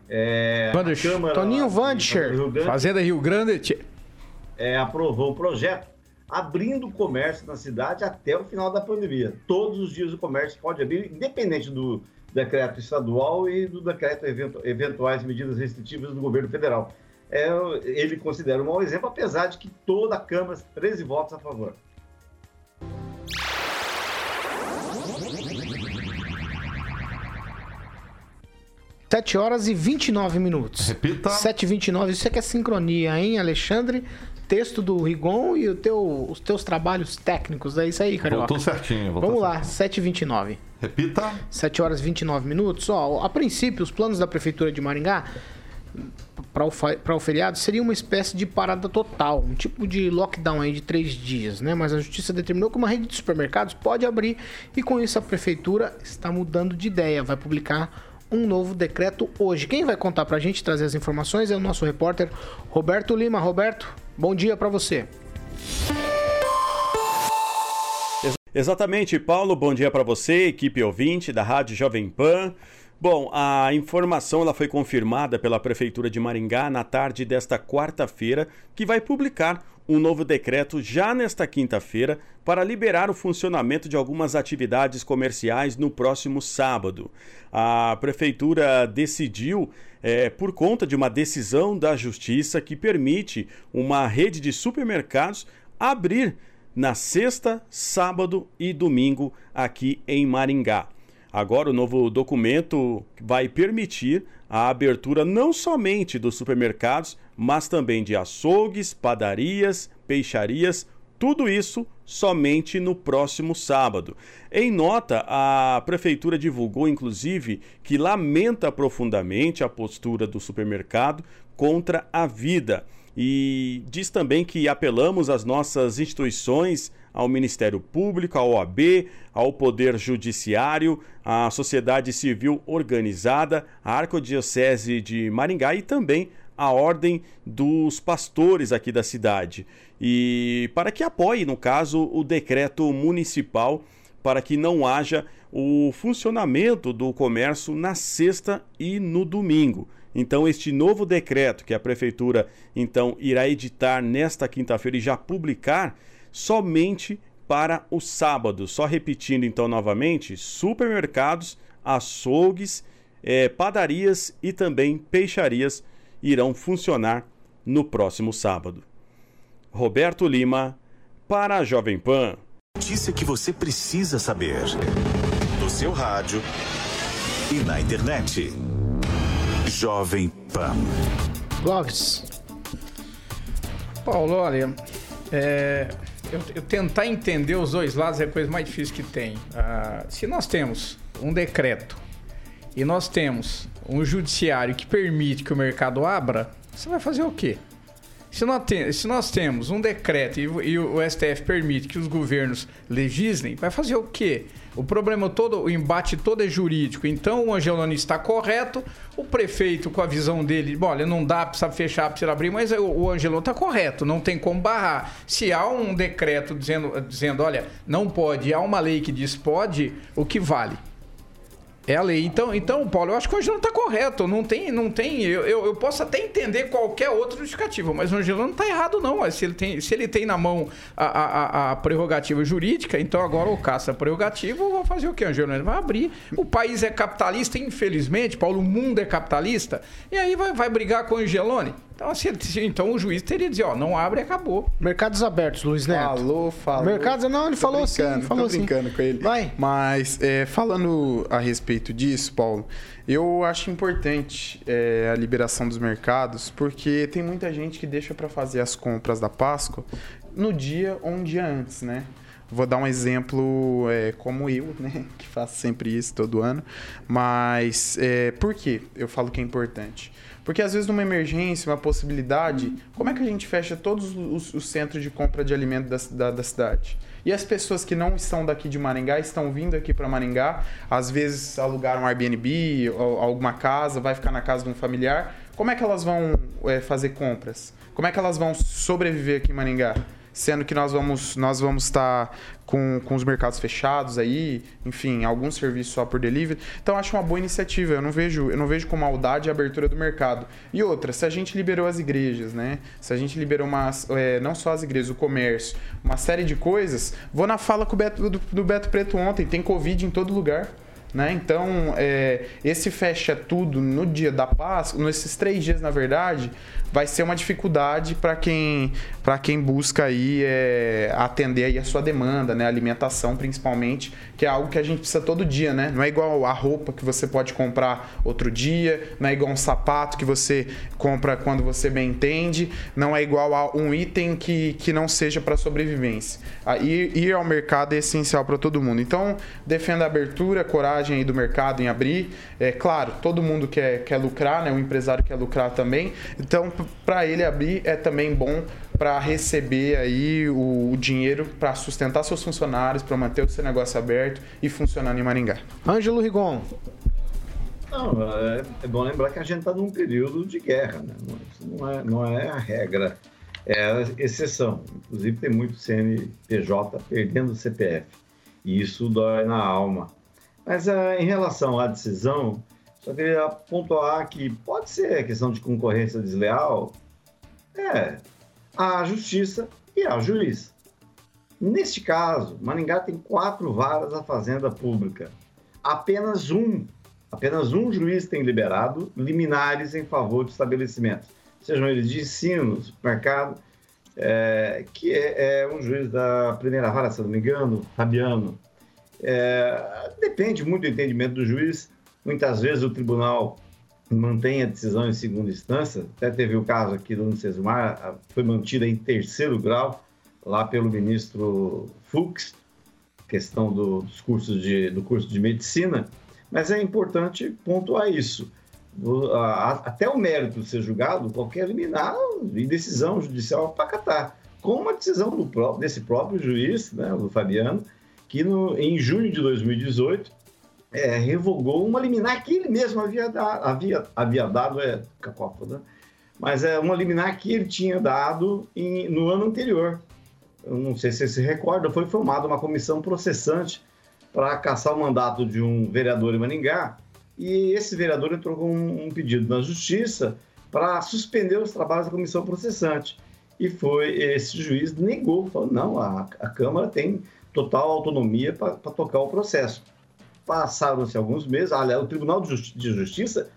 É, Câmara, Toninho Vancher, Fazenda Rio Grande, é, aprovou o projeto abrindo o comércio na cidade até o final da pandemia. Todos os dias o comércio pode abrir, independente do decreto estadual e do decreto eventu eventuais medidas restritivas do governo federal. É, ele considera um mau exemplo, apesar de que toda a Câmara, 13 votos a favor. 7 horas e 29 minutos. Repita. 7 e 29 Isso é que é sincronia, hein, Alexandre? Texto do Rigon e o teu, os teus trabalhos técnicos. É isso aí, Carioca. Voltou certinho. Voltou Vamos lá, certinho. 7 e 29 Repita. 7 horas e 29 minutos. Ó, a princípio, os planos da Prefeitura de Maringá para o, o feriado seria uma espécie de parada total, um tipo de lockdown aí de três dias, né? Mas a justiça determinou que uma rede de supermercados pode abrir e com isso a prefeitura está mudando de ideia, vai publicar um novo decreto hoje. Quem vai contar para a gente trazer as informações é o nosso repórter Roberto Lima. Roberto, bom dia para você. Exatamente, Paulo. Bom dia para você, equipe ouvinte da Rádio Jovem Pan. Bom, a informação ela foi confirmada pela Prefeitura de Maringá na tarde desta quarta-feira, que vai publicar um novo decreto já nesta quinta-feira para liberar o funcionamento de algumas atividades comerciais no próximo sábado. A Prefeitura decidiu, é, por conta de uma decisão da Justiça que permite uma rede de supermercados abrir na sexta, sábado e domingo aqui em Maringá. Agora, o novo documento vai permitir a abertura não somente dos supermercados, mas também de açougues, padarias, peixarias, tudo isso somente no próximo sábado. Em nota, a prefeitura divulgou inclusive que lamenta profundamente a postura do supermercado contra a vida e diz também que apelamos às nossas instituições ao Ministério Público, à OAB, ao Poder Judiciário, à sociedade civil organizada, à Arcodiocese de Maringá e também à Ordem dos Pastores aqui da cidade. E para que apoie, no caso, o decreto municipal para que não haja o funcionamento do comércio na sexta e no domingo. Então, este novo decreto que a prefeitura então irá editar nesta quinta-feira e já publicar, somente para o sábado. Só repetindo então novamente: supermercados, açougues, eh, padarias e também peixarias irão funcionar no próximo sábado. Roberto Lima, para a Jovem Pan. Notícia que você precisa saber. No seu rádio e na internet. Jovem Pan. Blogs. Paulo, olha, é, eu, eu, tentar entender os dois lados é a coisa mais difícil que tem. Ah, se nós temos um decreto e nós temos um judiciário que permite que o mercado abra, você vai fazer o quê? Se nós, tem, se nós temos um decreto e, e, o STF permite que os governos legislem, vai fazer o quê? O problema todo, o embate todo é jurídico. Então o Angeloni está correto, o prefeito com a visão dele, olha, não dá, precisa fechar, precisa abrir, mas o, o Angeloni está correto, não tem como barrar. Se há um decreto dizendo, dizendo, olha, não pode, há uma lei que diz pode, o que vale? É a lei. Então, então, Paulo, eu acho que o Angelano está correto. Não tem, não tem. Eu, eu, eu, posso até entender qualquer outra justificativa, mas o Angelano não está errado, não. Se ele, tem, se ele tem na mão a, a, a prerrogativa jurídica, então agora o caça prerrogativa, vou fazer o quê, Angelano? Ele vai abrir. O país é capitalista, infelizmente, Paulo, o mundo é capitalista, e aí vai, vai brigar com o Angelone. Então, assim, então o juiz teria que dizer, ó, não abre e acabou. Mercados abertos, Luiz Neto. Falou, falou. Mercados, não, ele Tô falou assim, falou tô brincando com ele. Vai. Mas, é, falando a respeito disso, Paulo, eu acho importante é, a liberação dos mercados, porque tem muita gente que deixa para fazer as compras da Páscoa no dia ou um dia antes, né? Vou dar um exemplo é, como eu, né? Que faço sempre isso todo ano. Mas é, por que eu falo que é importante? Porque às vezes numa emergência, uma possibilidade, como é que a gente fecha todos os, os centros de compra de alimento da, da, da, cidade? E as pessoas que não estão daqui de Maringá, estão vindo aqui para Maringá, às vezes alugaram um Airbnb ou alguma casa, vai ficar na casa de um familiar, como é que elas vão é, fazer compras? Como é que elas vão sobreviver aqui em Maringá? Sendo que nós vamos nós vamos estar com, com os mercados fechados aí, enfim, alguns serviços só por delivery. Então acho uma boa iniciativa. Eu não vejo eu não vejo com maldade a abertura do mercado. E outra, se a gente liberou as igrejas, né? Se a gente liberou umas, é, não só as igrejas, o comércio, uma série de coisas. Vou na fala com o Beto, do, do Beto Preto ontem. Tem covid em todo lugar. Né? Então, é, esse fecha tudo no dia da Páscoa, nesses três dias, na verdade, vai ser uma dificuldade para quem, quem busca aí, é, atender aí a sua demanda, né? alimentação principalmente, que é algo que a gente precisa todo dia. Né? Não é igual a roupa que você pode comprar outro dia, não é igual um sapato que você compra quando você bem entende, não é igual a um item que, que não seja para sobrevivência. Ir, ir ao mercado é essencial para todo mundo. Então, defenda a abertura, coragem aí do mercado em abrir. É claro, todo mundo quer, quer lucrar, né? O empresário quer lucrar também. Então, para ele abrir é também bom para receber aí o, o dinheiro para sustentar seus funcionários, para manter o seu negócio aberto e funcionando em Maringá. Ângelo Rigon. Não, é, é bom lembrar que a gente está num período de guerra, né? Isso não é, não é a regra, é a exceção. Inclusive, tem muito CNPJ perdendo o CPF. E isso dói na alma. Mas uh, em relação à decisão, só queria pontuar que pode ser questão de concorrência desleal. É, a justiça e a juiz. Neste caso, Maringá tem quatro varas da Fazenda Pública. Apenas um, apenas um juiz tem liberado liminares em favor de estabelecimentos, sejam eles de ensino, supermercado, é, que é, é, um juiz da primeira vara, se não me engano, Fabiano. É, depende muito do entendimento do juiz. Muitas vezes o tribunal mantém a decisão em segunda instância. Até teve o caso aqui do Unicesumar, foi mantida em terceiro grau, lá pelo ministro Fux, questão do, dos cursos de, do curso de medicina. Mas é importante pontuar isso. Até o mérito ser julgado, qualquer liminar e decisão judicial para catar. Com uma decisão do, desse próprio juiz, né, o Fabiano, que no, em junho de 2018 é, revogou uma liminar que ele mesmo havia, havia, havia dado, é cacófono, né? mas é uma liminar que ele tinha dado em, no ano anterior. Eu não sei se você se recorda, foi formada uma comissão processante para caçar o mandato de um vereador em Maningá, e esse vereador entrou com um, um pedido na justiça para suspender os trabalhos da comissão processante. E foi esse juiz negou, falou: não, a, a Câmara tem total autonomia para tocar o processo. Passaram-se alguns meses, aliás, o Tribunal de, Justi de Justiça,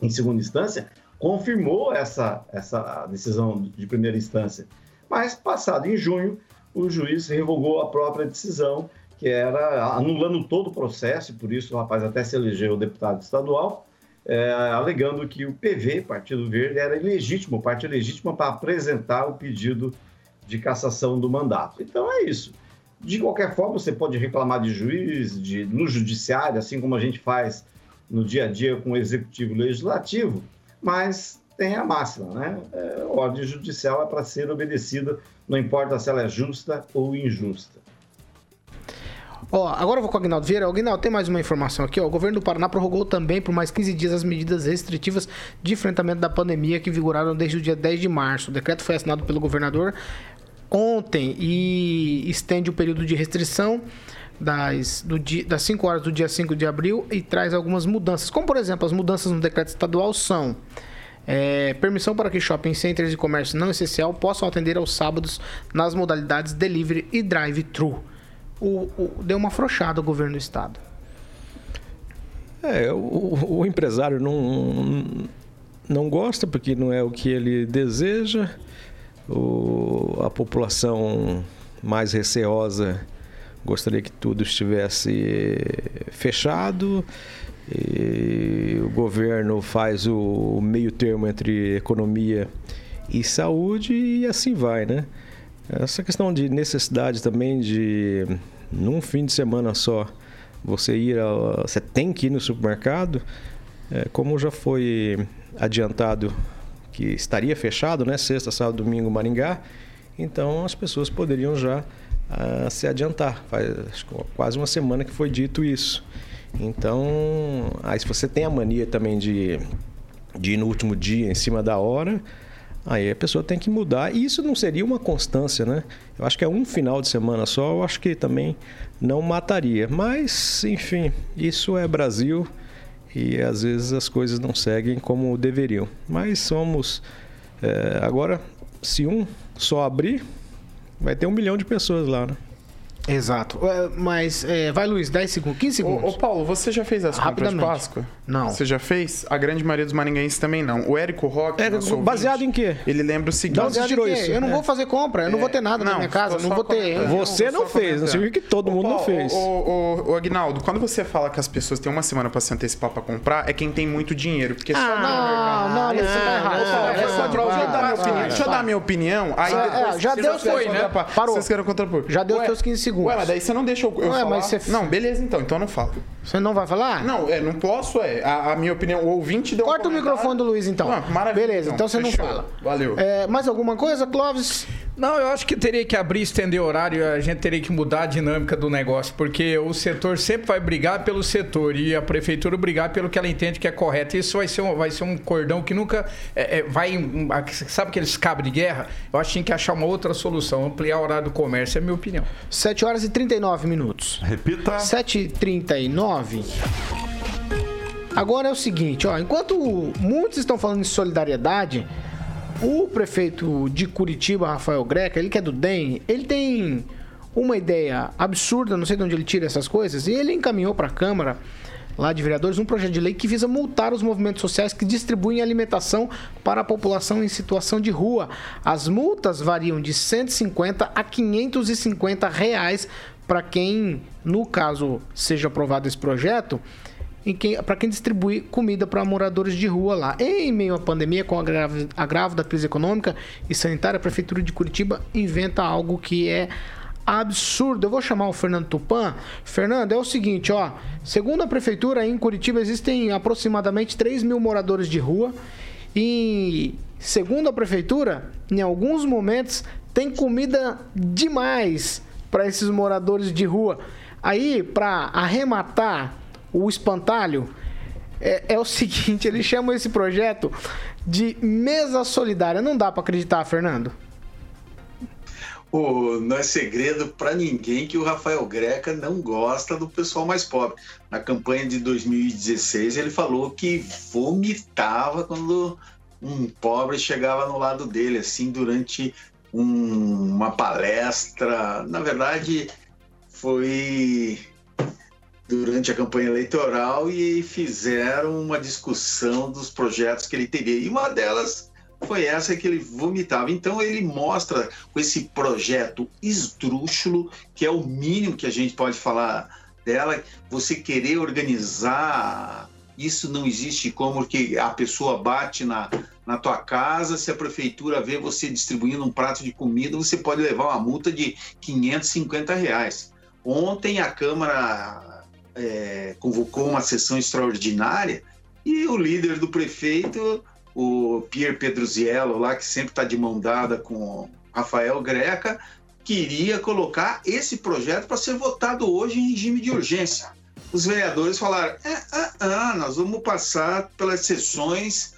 em segunda instância, confirmou essa, essa decisão de primeira instância. Mas, passado em junho, o juiz revogou a própria decisão, que era anulando todo o processo, e por isso o rapaz até se elegeu deputado estadual, é, alegando que o PV, Partido Verde, era ilegítimo, parte legítima para apresentar o pedido de cassação do mandato. Então é isso. De qualquer forma, você pode reclamar de juiz, de, no judiciário, assim como a gente faz no dia a dia com o executivo legislativo, mas tem a máxima, né? É, ordem judicial é para ser obedecida, não importa se ela é justa ou injusta. Ó, agora eu vou com o Aguinaldo Vieira. Aguinaldo, tem mais uma informação aqui. Ó. O governo do Paraná prorrogou também por mais 15 dias as medidas restritivas de enfrentamento da pandemia que vigoraram desde o dia 10 de março. O decreto foi assinado pelo governador ontem e estende o período de restrição das, do dia, das 5 horas do dia 5 de abril e traz algumas mudanças. Como, por exemplo, as mudanças no decreto estadual são é, permissão para que shopping centers e comércio não essencial possam atender aos sábados nas modalidades delivery e drive-thru. O, o, deu uma afrouxada o governo do estado. É, o, o empresário não, não gosta porque não é o que ele deseja. O, a população mais receosa gostaria que tudo estivesse fechado. E o governo faz o meio termo entre economia e saúde e assim vai, né? Essa questão de necessidade também de num fim de semana só você ir a, você tem que ir no supermercado, é, como já foi adiantado que estaria fechado, né? Sexta, sábado, domingo, Maringá. Então as pessoas poderiam já uh, se adiantar. Faz quase uma semana que foi dito isso. Então, aí se você tem a mania também de, de ir no último dia, em cima da hora, aí a pessoa tem que mudar. E isso não seria uma constância, né? Eu acho que é um final de semana só, eu acho que também não mataria. Mas, enfim, isso é Brasil e às vezes as coisas não seguem como deveriam. Mas somos. É, agora, se um só abrir, vai ter um milhão de pessoas lá, né? Exato. É, mas, é, vai Luiz, 10 segundos, 15 segundos. Ô, ô, Paulo, você já fez as compras de Páscoa? Não. Você já fez? A grande maioria dos maringuenses também não. O Érico Roque, é, baseado ouvinte, em quê? Ele lembra o seguinte... Tirou isso? Eu não é. vou fazer compra, eu não vou ter nada não, na minha casa, não vou ter... Você não, não fez, não significa que todo mundo Paulo, não fez. Ô, ô, ô, Agnaldo, quando você fala que as pessoas têm uma semana pra se antecipar pra comprar, é quem tem muito dinheiro, porque ah, só... Não, não, não, você tá errado. Deixa eu dar a minha opinião, aí depois... Já deu foi, né? Parou. Vocês querem contrapor. Já deu os seus 15 segundos. Ué, mas daí você não deixa eu falar... Não, beleza então, então eu não falo. Você não vai falar? Não, é, não posso, é. A, a minha opinião, o ouvinte deu Corta um o microfone do Luiz, então. Ah, maravilha. Beleza, então, então você Fechou. não fala. Valeu. É, mais alguma coisa, Clóvis? Não, eu acho que teria que abrir, estender horário, a gente teria que mudar a dinâmica do negócio, porque o setor sempre vai brigar pelo setor e a prefeitura brigar pelo que ela entende que é correto. Isso vai ser um, vai ser um cordão que nunca é, é, vai. Sabe aqueles cabos de guerra? Eu acho que tinha que achar uma outra solução, ampliar o horário do comércio, é a minha opinião. 7 horas e 39 minutos. Repita. 7h39. Agora é o seguinte, ó, enquanto muitos estão falando de solidariedade, o prefeito de Curitiba, Rafael Greca, ele que é do DEM, ele tem uma ideia absurda, não sei de onde ele tira essas coisas, e ele encaminhou para a Câmara lá de vereadores um projeto de lei que visa multar os movimentos sociais que distribuem alimentação para a população em situação de rua. As multas variam de 150 a 550 reais para quem, no caso, seja aprovado esse projeto, para quem distribui comida para moradores de rua lá. Em meio à pandemia, com o agravo, agravo da crise econômica e sanitária, a Prefeitura de Curitiba inventa algo que é absurdo. Eu vou chamar o Fernando Tupan. Fernando, é o seguinte, ó. Segundo a Prefeitura, em Curitiba existem aproximadamente 3 mil moradores de rua. E, segundo a Prefeitura, em alguns momentos tem comida demais para esses moradores de rua. Aí, para arrematar o espantalho, é, é o seguinte, eles chamam esse projeto de mesa solidária. Não dá para acreditar, Fernando? Oh, não é segredo para ninguém que o Rafael Greca não gosta do pessoal mais pobre. Na campanha de 2016, ele falou que vomitava quando um pobre chegava no lado dele, assim, durante um, uma palestra. Na verdade, foi durante a campanha eleitoral e fizeram uma discussão dos projetos que ele teria. E uma delas foi essa que ele vomitava. Então ele mostra com esse projeto esdrúxulo, que é o mínimo que a gente pode falar dela, você querer organizar, isso não existe como que a pessoa bate na, na tua casa, se a prefeitura vê você distribuindo um prato de comida, você pode levar uma multa de 550 reais. Ontem a Câmara é, convocou uma sessão extraordinária e o líder do prefeito, o Pierre Pedruziello, lá que sempre está de mão dada com Rafael Greca, queria colocar esse projeto para ser votado hoje em regime de urgência. Os vereadores falaram: é, ah, ah, nós vamos passar pelas sessões,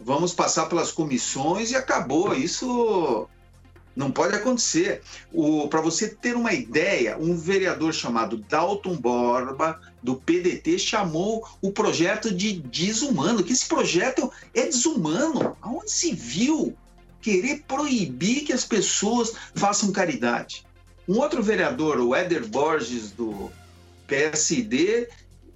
vamos passar pelas comissões e acabou. Isso Não pode acontecer. Para você ter uma ideia, um vereador chamado Dalton Borba, do PDT, chamou o projeto de desumano, que esse projeto é desumano. Aonde se viu querer proibir que as pessoas façam caridade? Um outro vereador, o Éder Borges, do PSD,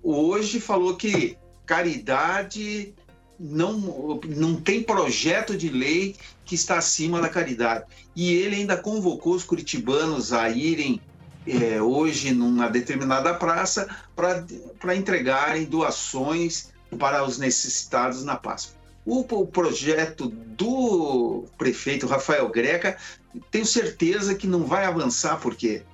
hoje falou que caridade não, não tem projeto de lei que está acima da caridade. E ele ainda convocou os curitibanos a irem é, hoje numa determinada praça para entregarem doações para os necessitados na Páscoa. O, o, projeto do prefeito Rafael Greca, tenho certeza que não vai avançar, porque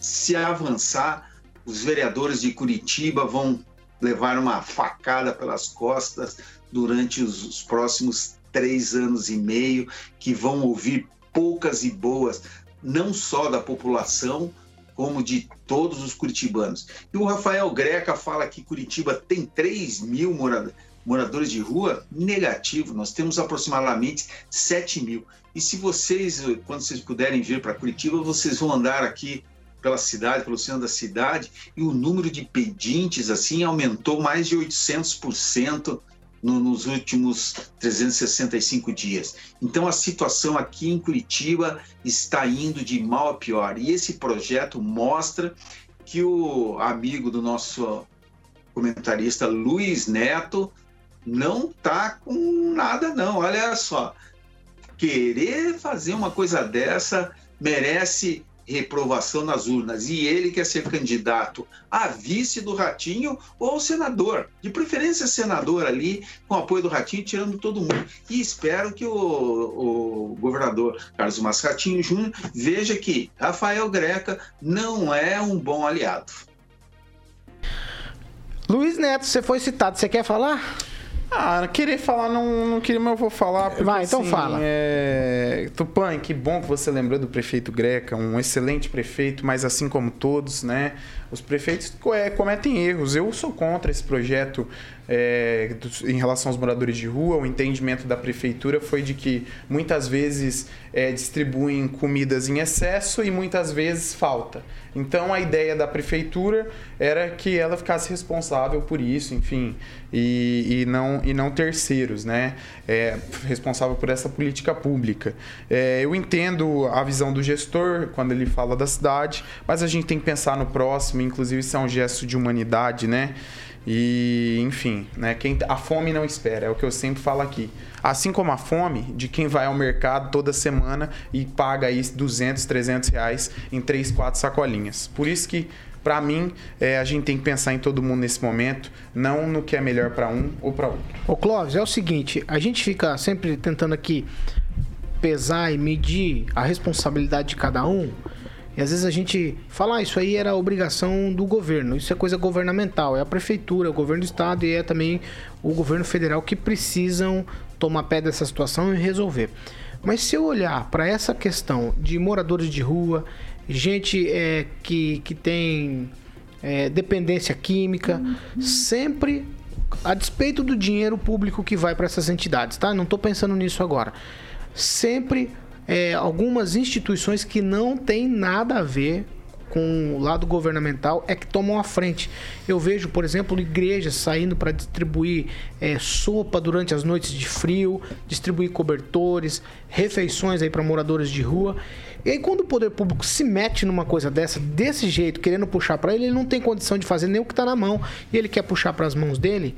se avançar, os vereadores de Curitiba vão levar uma facada pelas costas durante os, os próximos três anos e meio, que vão ouvir poucas e boas, não só da população, como de todos os curitibanos. E o Rafael Greca fala que Curitiba tem 3 mil moradores de rua. Negativo, nós temos aproximadamente 7 mil. E se vocês, quando vocês puderem vir para Curitiba, vocês vão andar aqui pela cidade, pelo centro da cidade, e o número de pedintes assim aumentou mais de 800% no, nos últimos 365 dias. Então a situação aqui em Curitiba está indo de mal a pior. E esse projeto mostra que o amigo do nosso comentarista Luiz Neto não tá com nada não. Olha só, querer fazer uma coisa dessa merece reprovação nas urnas e ele quer ser candidato a vice do Ratinho ou senador, de preferência senador ali, com apoio do Ratinho, tirando todo mundo. E espero que o, o governador Carlos Massa Ratinho Júnior veja que Rafael Greca não é um bom aliado. Luiz Neto, você foi citado, você quer falar? Ah, querer falar não, não queria, mas eu vou falar. Porque, Vai, então assim, fala. É... Tupan, que bom que você lembrou do prefeito Greca, um excelente prefeito, mas assim como todos, né? Os prefeitos é, cometem erros. Eu sou contra esse projeto é, em relação aos moradores de rua. O entendimento da prefeitura foi de que muitas vezes é, distribuem comidas em excesso e muitas vezes falta. Então a ideia da prefeitura era que ela ficasse responsável por isso, enfim, e, e não, e não terceiros, né? É, responsável por essa política pública. É, eu entendo a visão do gestor quando ele fala da cidade, mas a gente tem que pensar no próximo, inclusive isso é um gesto de humanidade, né? E, enfim, né? Quem, a fome não espera, é o que eu sempre falo aqui. Assim como a fome de quem vai ao mercado toda semana e paga aí 200, 300 reais em 3, 4 sacolinhas. Por isso que, para mim, é, a gente tem que pensar em todo mundo nesse momento, não no que é melhor para um ou para outro. Ô Clóvis, é o seguinte, a gente fica sempre tentando aqui pesar e medir a responsabilidade de cada um. E às vezes a gente fala, ah, isso aí era obrigação do governo, isso é coisa governamental, é a prefeitura, o governo do estado e é também o governo federal que precisam tomar pé dessa situação e resolver. Mas se eu olhar para essa questão de moradores de rua, gente é, que, que tem é, dependência química, uhum. sempre a despeito do dinheiro público que vai para essas entidades, tá? Não estou pensando nisso agora. Sempre é, algumas instituições que não têm nada a ver com o lado governamental é que tomam a frente. Eu vejo, por exemplo, igrejas saindo para distribuir é, sopa durante as noites de frio, distribuir cobertores, refeições aí para moradores de rua. E aí, quando o poder público se mete numa coisa dessa, desse jeito, querendo puxar para ele, ele não tem condição de fazer nem o que está na mão e ele quer puxar para as mãos dele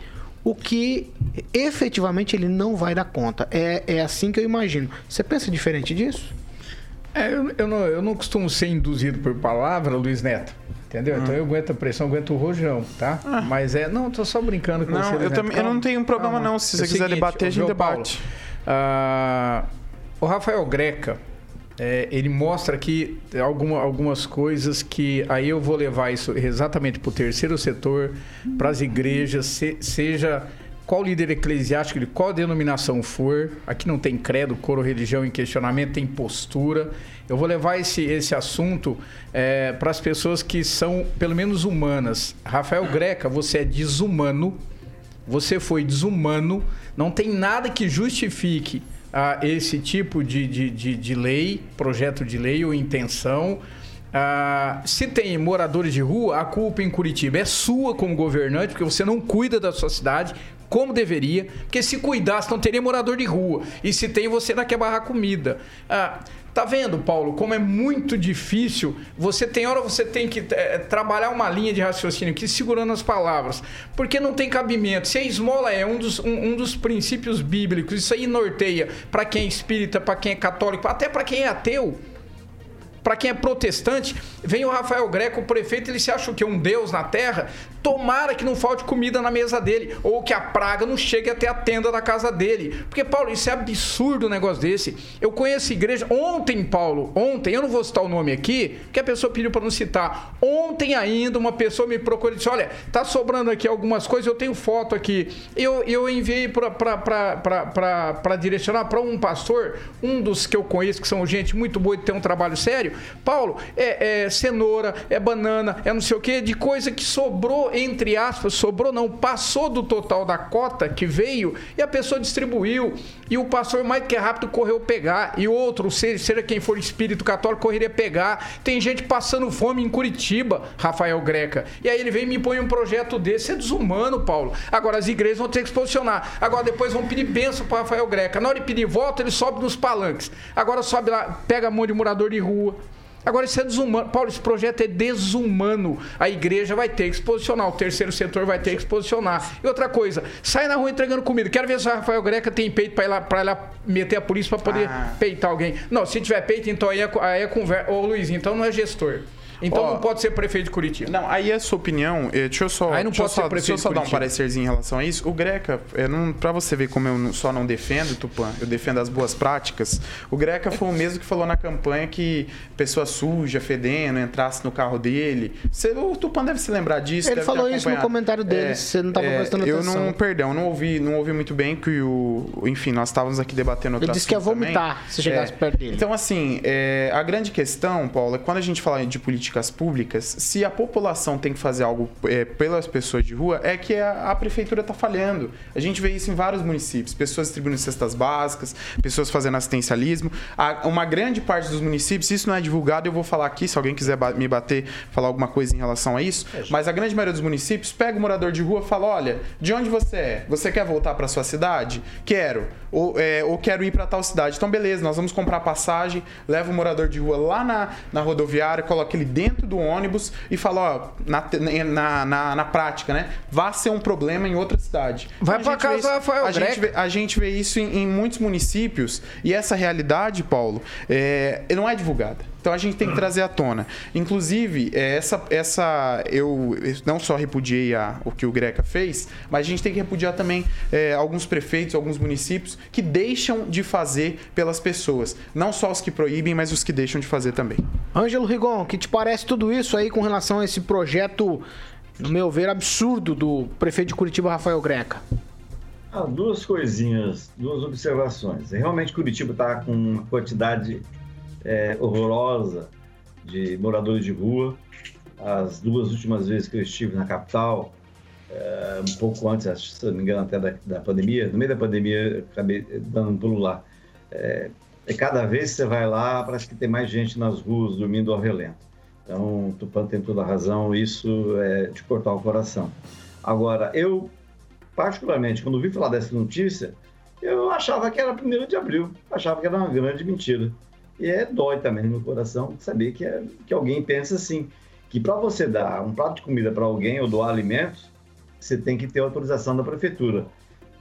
o que efetivamente ele não vai dar conta. É, é assim que eu imagino. Você pensa diferente disso? É, eu, eu, não, eu não costumo ser induzido por palavra, Luiz Neto. Entendeu? Então eu aguento a pressão, aguento o rojão, tá? Ah. Mas é. Não, tô só brincando com não, você. Eu, também, eu não tenho problema, não. Se é você quiser seguinte, debater, a gente debate. Paulo, uh, o Rafael Greca, é, ele mostra aqui alguma, algumas coisas que aí eu vou levar isso exatamente para o terceiro setor, para as igrejas, se, seja qual líder eclesiástico, de qual denominação for, aqui não tem credo, coro, religião em questionamento, tem postura. Eu vou levar esse, esse assunto é, para as pessoas que são, pelo menos, humanas. Rafael Greca, você é desumano, você foi desumano, não tem nada que justifique a esse tipo de, de, de, de lei, projeto de lei ou intenção. Ah, se tem moradores de rua, a culpa em Curitiba é sua como governante, porque você não cuida da sua cidade como deveria, porque se cuidasse não teria morador de rua. E se tem, você não quer barrar comida. Ah, Tá vendo, Paulo, como é muito difícil? Você tem hora você tem que é, trabalhar uma linha de raciocínio aqui segurando as palavras, porque não tem cabimento. Se a esmola é um dos, um, um dos princípios bíblicos, isso aí norteia para quem é espírita, para quem é católico, até para quem é ateu para quem é protestante, vem o Rafael Greco, o prefeito, ele se acha o que? Um deus na terra? Tomara que não falte comida na mesa dele, ou que a praga não chegue até a tenda da casa dele. Porque, Paulo, isso é absurdo um negócio desse. Eu conheço igreja. Ontem, Paulo, ontem, eu não vou citar o nome aqui, porque a pessoa pediu para não citar. Ontem ainda, uma pessoa me procurou e disse: Olha, tá sobrando aqui algumas coisas, eu tenho foto aqui. Eu, eu enviei para direcionar para um pastor, um dos que eu conheço, que são gente muito boa e tem um trabalho sério. Paulo, é, é cenoura, é banana, é não sei o que, de coisa que sobrou, entre aspas, sobrou não, passou do total da cota que veio e a pessoa distribuiu. E o pastor, mais que rápido, correu pegar. E outro, seja quem for espírito católico, correria pegar. Tem gente passando fome em Curitiba, Rafael Greca. E aí ele vem e me põe um projeto desse. É desumano, Paulo. Agora as igrejas vão ter que se posicionar. Agora depois vão pedir bênção para Rafael Greca. Na hora de pedir voto, ele sobe nos palanques. Agora sobe lá, pega a mão de morador de rua Agora, isso é desumano. Paulo, esse projeto é desumano. A igreja vai ter que se posicionar, o terceiro setor vai ter que se posicionar. E outra coisa, sai na rua entregando comida. Quero ver se o Rafael Greca tem peito para ir lá, pra ir lá meter a polícia para poder ah. peitar alguém. Não, se tiver peito, então aí é, aí é conversa. Ô, Luiz, então não é gestor. Então Ó, não pode ser prefeito de Curitiba. Não, aí a sua opinião, eh, deixa eu só, aí não pode ser só, deixa eu só dar um parecerzinho em relação a isso. O Greca, é, não, pra você ver como eu só não defendo, Tupã, eu defendo as boas práticas, o Greca foi o mesmo que falou na campanha que pessoa suja, fedendo, entrasse no carro dele. Você, o Tupã deve se lembrar disso. Ele falou isso no comentário dele, é, você não estava é, prestando eu atenção. Eu não, perdão, não ouvi, não ouvi muito bem que o, enfim, nós estávamos aqui debatendo outro Ele disse que ia vomitar também. se chegasse é, perto dele. Então, assim, é, a grande questão, Paulo, é quando a gente fala de políticas públicas, se a população tem que fazer algo é, pelas pessoas de rua, é que a, a prefeitura está falhando. A gente vê isso em vários municípios: pessoas distribuindo cestas básicas, pessoas fazendo assistencialismo. A, uma grande parte dos municípios, isso não é divulgado, eu vou falar aqui, se alguém quiser me bater, falar alguma coisa em relação a isso. É, mas a grande maioria dos municípios pega o morador de rua e fala: olha, de onde você é? Você quer voltar para sua cidade? Quero. Ou, é, ou quero ir para tal cidade. Então, beleza, nós vamos comprar passagem, leva o morador de rua lá na, na rodoviária, coloca ele dentro do ônibus e fala, ó, na, na, na, na prática, né? Vá ser um problema em outra cidade. Vai para casa Rafael a gente, vê, a gente vê isso em, em, muitos municípios e essa realidade, Paulo, é, não é divulgada. Então a gente tem que trazer à tona. Inclusive, é, essa, essa eu não só repudiei a, o que o Greca fez, mas a gente tem que repudiar também é, alguns prefeitos, alguns municípios que deixam de fazer pelas pessoas. Não só os que proíbem, mas os que deixam de fazer também. Ângelo Rigon, que te parece tudo isso aí com relação a esse projeto, no meu ver, absurdo do prefeito de Curitiba, Rafael Greca? Ah, duas coisinhas, duas observações. Realmente Curitiba está com uma quantidade é, horrorosa de moradores de rua. As duas últimas vezes que eu estive na capital, é, um pouco antes, se não me engano, até da, da, pandemia, no meio da pandemia, eu acabei dando um pulo lá. É, é, cada vez que você vai lá, parece que tem mais gente nas ruas dormindo ao relento. Então, Tupã tem toda a razão, isso é de cortar o coração. Agora, eu, particularmente, quando vi falar dessa notícia, eu achava que era 1 de abril, achava que era uma grande mentira. E é dói também no meu coração saber que, é, que alguém pensa assim, que para você dar um prato de comida para alguém ou doar alimentos, você tem que ter autorização da prefeitura.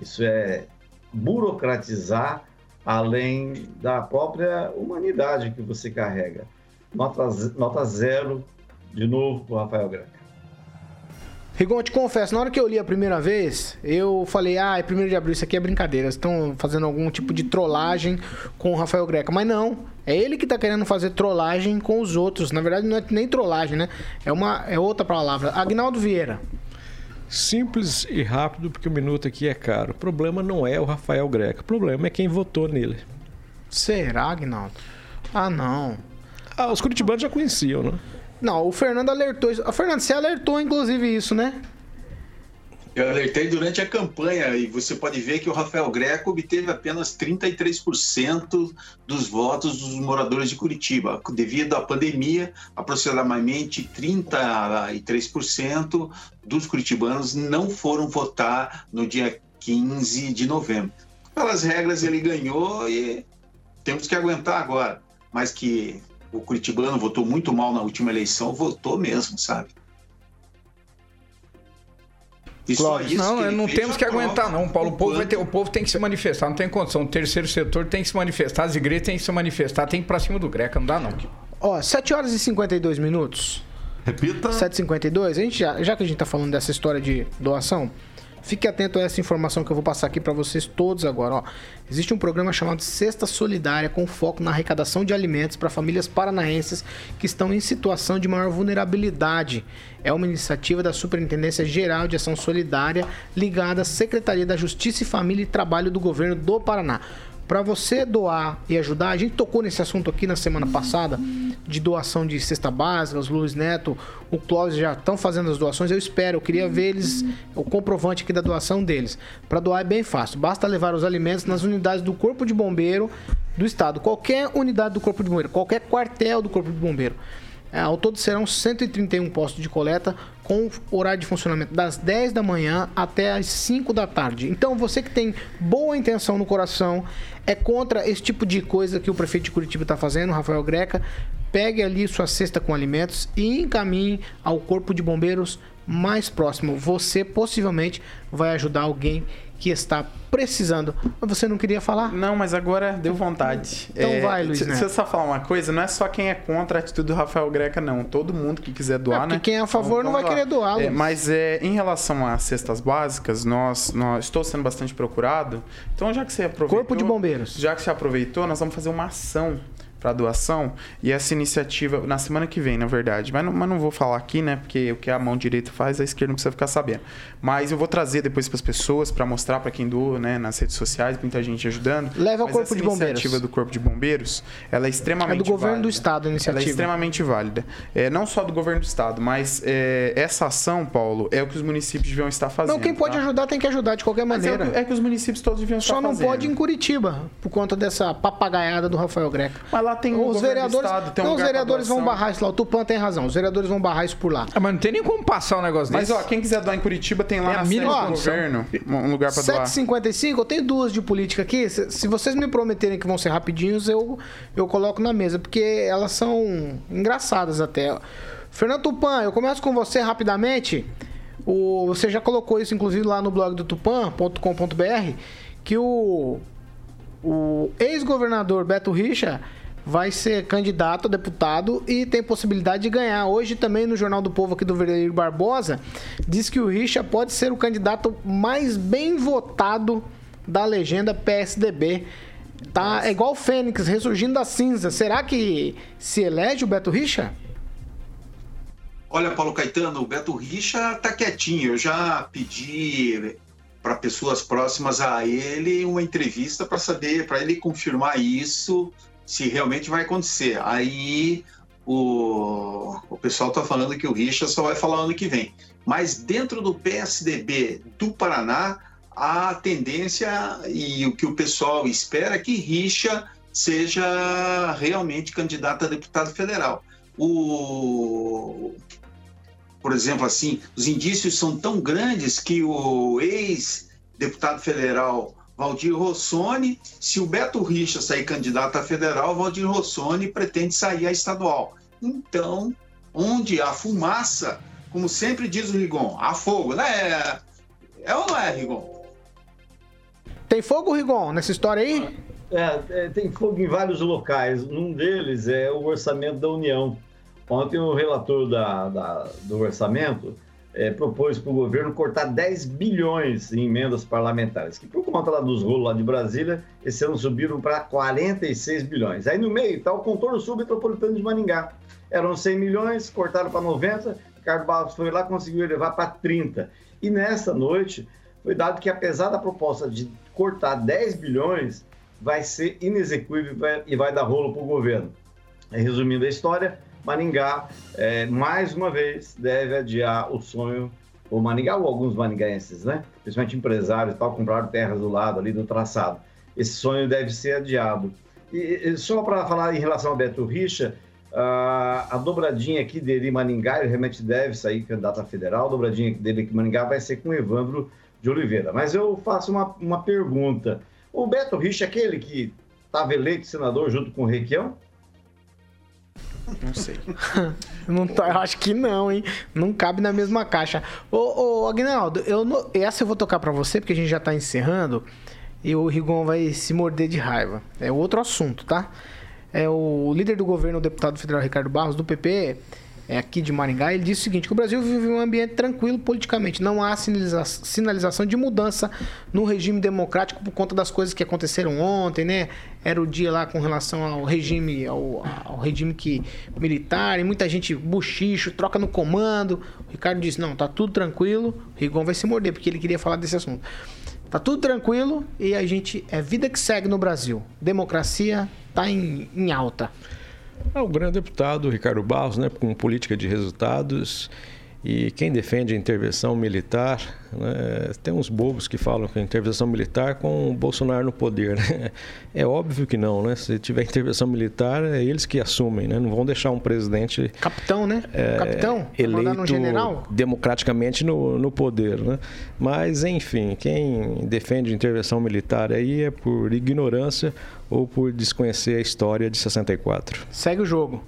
Isso é burocratizar além da própria humanidade que você carrega. Nota, nota zero, de novo, para o Rafael Greca. Rigon, te confesso, na hora que eu li a primeira vez, eu falei, ah, é primeiro de abril, isso aqui é brincadeira. Estão fazendo algum tipo de trollagem com o Rafael Greca. Mas não, é ele que está querendo fazer trollagem com os outros. Na verdade, não é nem trollagem, né? É, uma, é outra palavra. Agnaldo Vieira. Simples e rápido, porque o minuto aqui é caro. O problema não é o Rafael Greca, o problema é quem votou nele. Será, Agnaldo? Ah, não. Ah, os curitibanos já conheciam, né? Não, o Fernando alertou isso. O Fernando, você alertou inclusive isso, né? Eu alertei durante a campanha e você pode ver que o Rafael Greco obteve apenas 33% dos votos dos moradores de Curitiba. Devido à pandemia, aproximadamente 33% dos curitibanos não foram votar no dia 15 de novembro. Pelas regras, ele ganhou e temos que aguentar agora. Mas que o curitibano votou muito mal na última eleição, votou mesmo, sabe? Clóvis, não, não temos que aguentar, não, Paulo. O povo, vai ter, o povo tem que se manifestar, não tem condição. O terceiro setor tem que se manifestar, as igrejas têm que se manifestar, tem que ir pra cima do Greca, não dá, não. Ó, 7 horas e 52 minutos. Repita. 7h52. A gente já, já que a gente tá falando dessa história de doação, Fique atento a essa informação que eu vou passar aqui para vocês todos agora. Ó. Existe um programa chamado Cesta Solidária com foco na arrecadação de alimentos para famílias paranaenses que estão em situação de maior vulnerabilidade. É uma iniciativa da Superintendência Geral de Ação Solidária ligada à Secretaria da Justiça e Família e Trabalho do Governo do Paraná. Para você doar e ajudar, a gente tocou nesse assunto aqui na semana passada, de doação de cesta básica, os Luiz Neto, o Clóvis já estão fazendo as doações, eu espero, eu queria ver eles, o comprovante aqui da doação deles. Para doar é bem fácil, basta levar os alimentos nas unidades do Corpo de Bombeiro do Estado, qualquer unidade do Corpo de Bombeiro, qualquer quartel do Corpo de Bombeiro. É, ao todo serão 131 postos de coleta com horário de funcionamento das 10 da manhã até as 5 da tarde. Então você que tem boa intenção no coração, é contra esse tipo de coisa que o prefeito de Curitiba está fazendo, Rafael Greca, pegue ali sua cesta com alimentos e encaminhe ao corpo de bombeiros mais próximo. Você possivelmente vai ajudar alguém que está precisando. Mas você não queria falar? Não, mas agora deu vontade. Então é, vai, Luiz. Se eu só falar uma coisa, não é só quem é contra a atitude do Rafael Greca, não. Todo mundo que quiser doar, é, né? quem é a favor não vai doar. querer doar, é, Mas é, em relação às cestas básicas, nós, nós estou sendo bastante procurado. Então, já que você aproveitou... Corpo de Bombeiros. Já que você aproveitou, nós vamos fazer uma ação para doação. E essa iniciativa, na semana que vem, na verdade. Mas não, mas não vou falar aqui, né? Porque o que a mão direita faz, a esquerda não precisa ficar sabendo. Mas eu vou trazer depois para as pessoas, para mostrar para quem doa, né? Nas redes sociais, muita gente ajudando. Leva ao Corpo de Bombeiros. A iniciativa do Corpo de Bombeiros, ela é extremamente É do governo válida. do Estado, a iniciativa. Ela é extremamente válida. É, não só do governo do Estado, mas é, essa ação, Paulo, é o que os municípios deviam estar fazendo. Não, quem pode tá? ajudar tem que ajudar de qualquer maneira. É, é, que os municípios todos deviam Só estar não fazendo. pode em Curitiba, por conta dessa papagaiada do Rafael Greca. Mas lá tem os vereadores, Estado, tem um não, os vereadores vão barrar isso lá. O Tupan tem razão. Os vereadores vão barrar isso por lá. Ah, mas não tem nem como passar um negócio Mas, desse. ó, quem quiser doar em Curitiba, tem lá Tem na sede mínima do governo um lugar pra doar. 7h55, eu tenho duas de política aqui. Se, se vocês me prometerem que vão ser rapidinhos, eu, eu coloco na mesa, porque elas são engraçadas até. Fernando Tupan, eu começo com você rapidamente. O, você já colocou isso, inclusive, lá no blog do tupan.com.br, que o, o ex-governador Beto Richa vai ser candidato a deputado e tem possibilidade de ganhar. Hoje também no Jornal do Povo aqui do Verdadeiro Barbosa, diz que o Richa pode ser o candidato mais bem votado da legenda PSDB. Tá, é igual o Fênix ressurgindo da cinza. Será que se elege o Beto Richa? Olha, Paulo Caetano, o Beto Richa tá quietinho. Eu já pedi para pessoas próximas a ele uma entrevista para saber, para ele confirmar isso, se realmente vai acontecer. Aí o, o pessoal tá falando que o Richa só vai falar ano que vem. Mas dentro do PSDB do Paraná, a tendência e o que o pessoal espera é que Richa seja realmente candidato a deputado federal. O, por exemplo, assim, os indícios são tão grandes que o ex-deputado federal Valdir Rossoni, se o Beto Richa sair candidato a federal, Valdir Rossoni pretende sair a estadual. Então, onde há fumaça, como sempre diz o Rigon, há fogo, né? É ou não é, Rigon? Tem fogo, Rigon, nessa história aí? É, é, tem fogo em vários locais. Um deles é o orçamento da União. Ontem o relator da, da- do orçamento é, propôs para o governo cortar 10 bilhões em emendas parlamentares, que por conta lá dos rolos lá de Brasília, esse ano subiram para 46 bilhões. Aí no meio está o contorno submetropolitano de Maringá. Eram 100 milhões, cortaram para 90, Ricardo Barros foi lá conseguiu elevar para 30. E nessa noite foi dado que apesar da proposta de cortar 10 bilhões, vai ser inexequível e vai- dar rolo para o governo. Resumindo a história, Maringá, é, mais uma vez, deve adiar o sonho ou Maringá, ou alguns maringaenses, né? Principalmente empresários e tal, compraram terras do lado ali do traçado. Esse sonho deve ser adiado. E, e só para falar em relação ao Beto Richa, a, a dobradinha aqui dele em Maringá, ele realmente deve sair candidato a federal, a dobradinha dele aqui em Maringá vai ser com o Evandro de Oliveira. Mas eu faço uma, uma pergunta. O Beto Richa é aquele que estava eleito senador junto com o Requião? Não sei. não tá, eu acho que não, hein? Não cabe na mesma caixa. Ô, ô Agnaldo, eu não- essa eu vou tocar pra você, porque a gente já tá encerrando. E o Rigon vai se morder de raiva. É outro assunto, tá? É o líder do governo, o deputado federal Ricardo Barros, do PP, é aqui de Maringá, ele disse o seguinte: que o Brasil vive um ambiente tranquilo politicamente. Não há sinaliza- sinalização de mudança no regime democrático por conta das coisas que aconteceram ontem, né? Era o dia lá com relação ao regime, ao, ao regime que, militar, e muita gente buchicho, troca no comando. O Ricardo disse: não, tá tudo tranquilo. O Rigon vai se morder, porque ele queria falar desse assunto. Tá tudo tranquilo e a gente é vida que segue no Brasil. Democracia tá em, em alta. É o grande deputado Ricardo Barros, né, com política de resultados. E quem defende a intervenção militar, né, tem uns bobos que falam que a intervenção militar com o Bolsonaro no poder. Né? É óbvio que não, né? Se tiver intervenção militar, é eles que assumem, né? Não vão deixar um presidente Capitão, né? é, Capitão? Eleito num general? democraticamente no, no poder, né? Mas, enfim, quem defende intervenção militar aí é por ignorância ou por desconhecer a história de 64. Segue o jogo.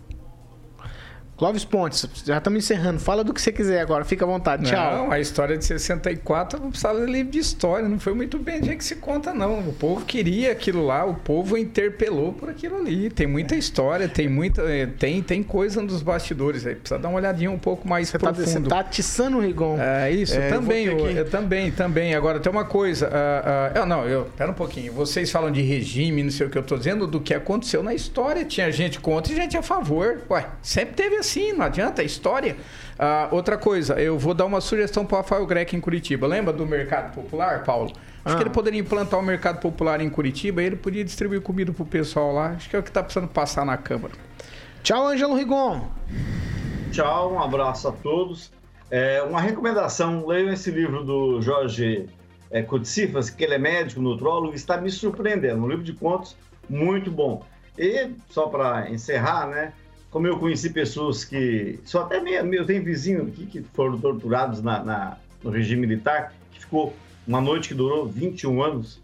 Clóvis Pontes, já estamos encerrando. Fala do que você quiser agora, fica à vontade. Tchau. Não, a história de 64 não precisava de livro de história, não foi muito bem jeito que se conta, não. O povo queria aquilo lá, o povo interpelou por aquilo ali. Tem muita história, tem muita. eh, Tem, tem coisa nos bastidores aí. Precisa dar uma olhadinha um pouco mais Você tá, você profundo. tá atiçando o Rigon. É isso, É, eu também, eu, que- eu também, também. Agora tem uma coisa, ah, ah, eu não, eu, pera um pouquinho. Vocês falam de regime, não sei o que eu tô dizendo, do que aconteceu na história. Tinha gente contra e gente a favor. Ué, sempre teve assim, não adianta, é história. Ah, outra coisa, eu vou dar uma sugestão para o Rafael Greco em Curitiba. Lembra do Mercado Popular, Paulo? Acho que Ah. ele poderia implantar o Mercado Popular em Curitiba e ele podia distribuir comida pro pessoal lá. Acho que é o que tá precisando passar na Câmara. Tchau, Ângelo Rigon. Tchau, um abraço a todos. É, uma recomendação, leiam esse livro do Jorge é, que ele é médico, nutrólogo, está me surpreendendo. Um livro de contos muito bom. E, só para encerrar, né? Como eu conheci pessoas que. Só até meio, eu tenho vizinho aqui que foram torturados na, na- no regime militar, que ficou uma noite que durou 21 anos.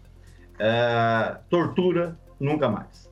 É, tortura, nunca mais.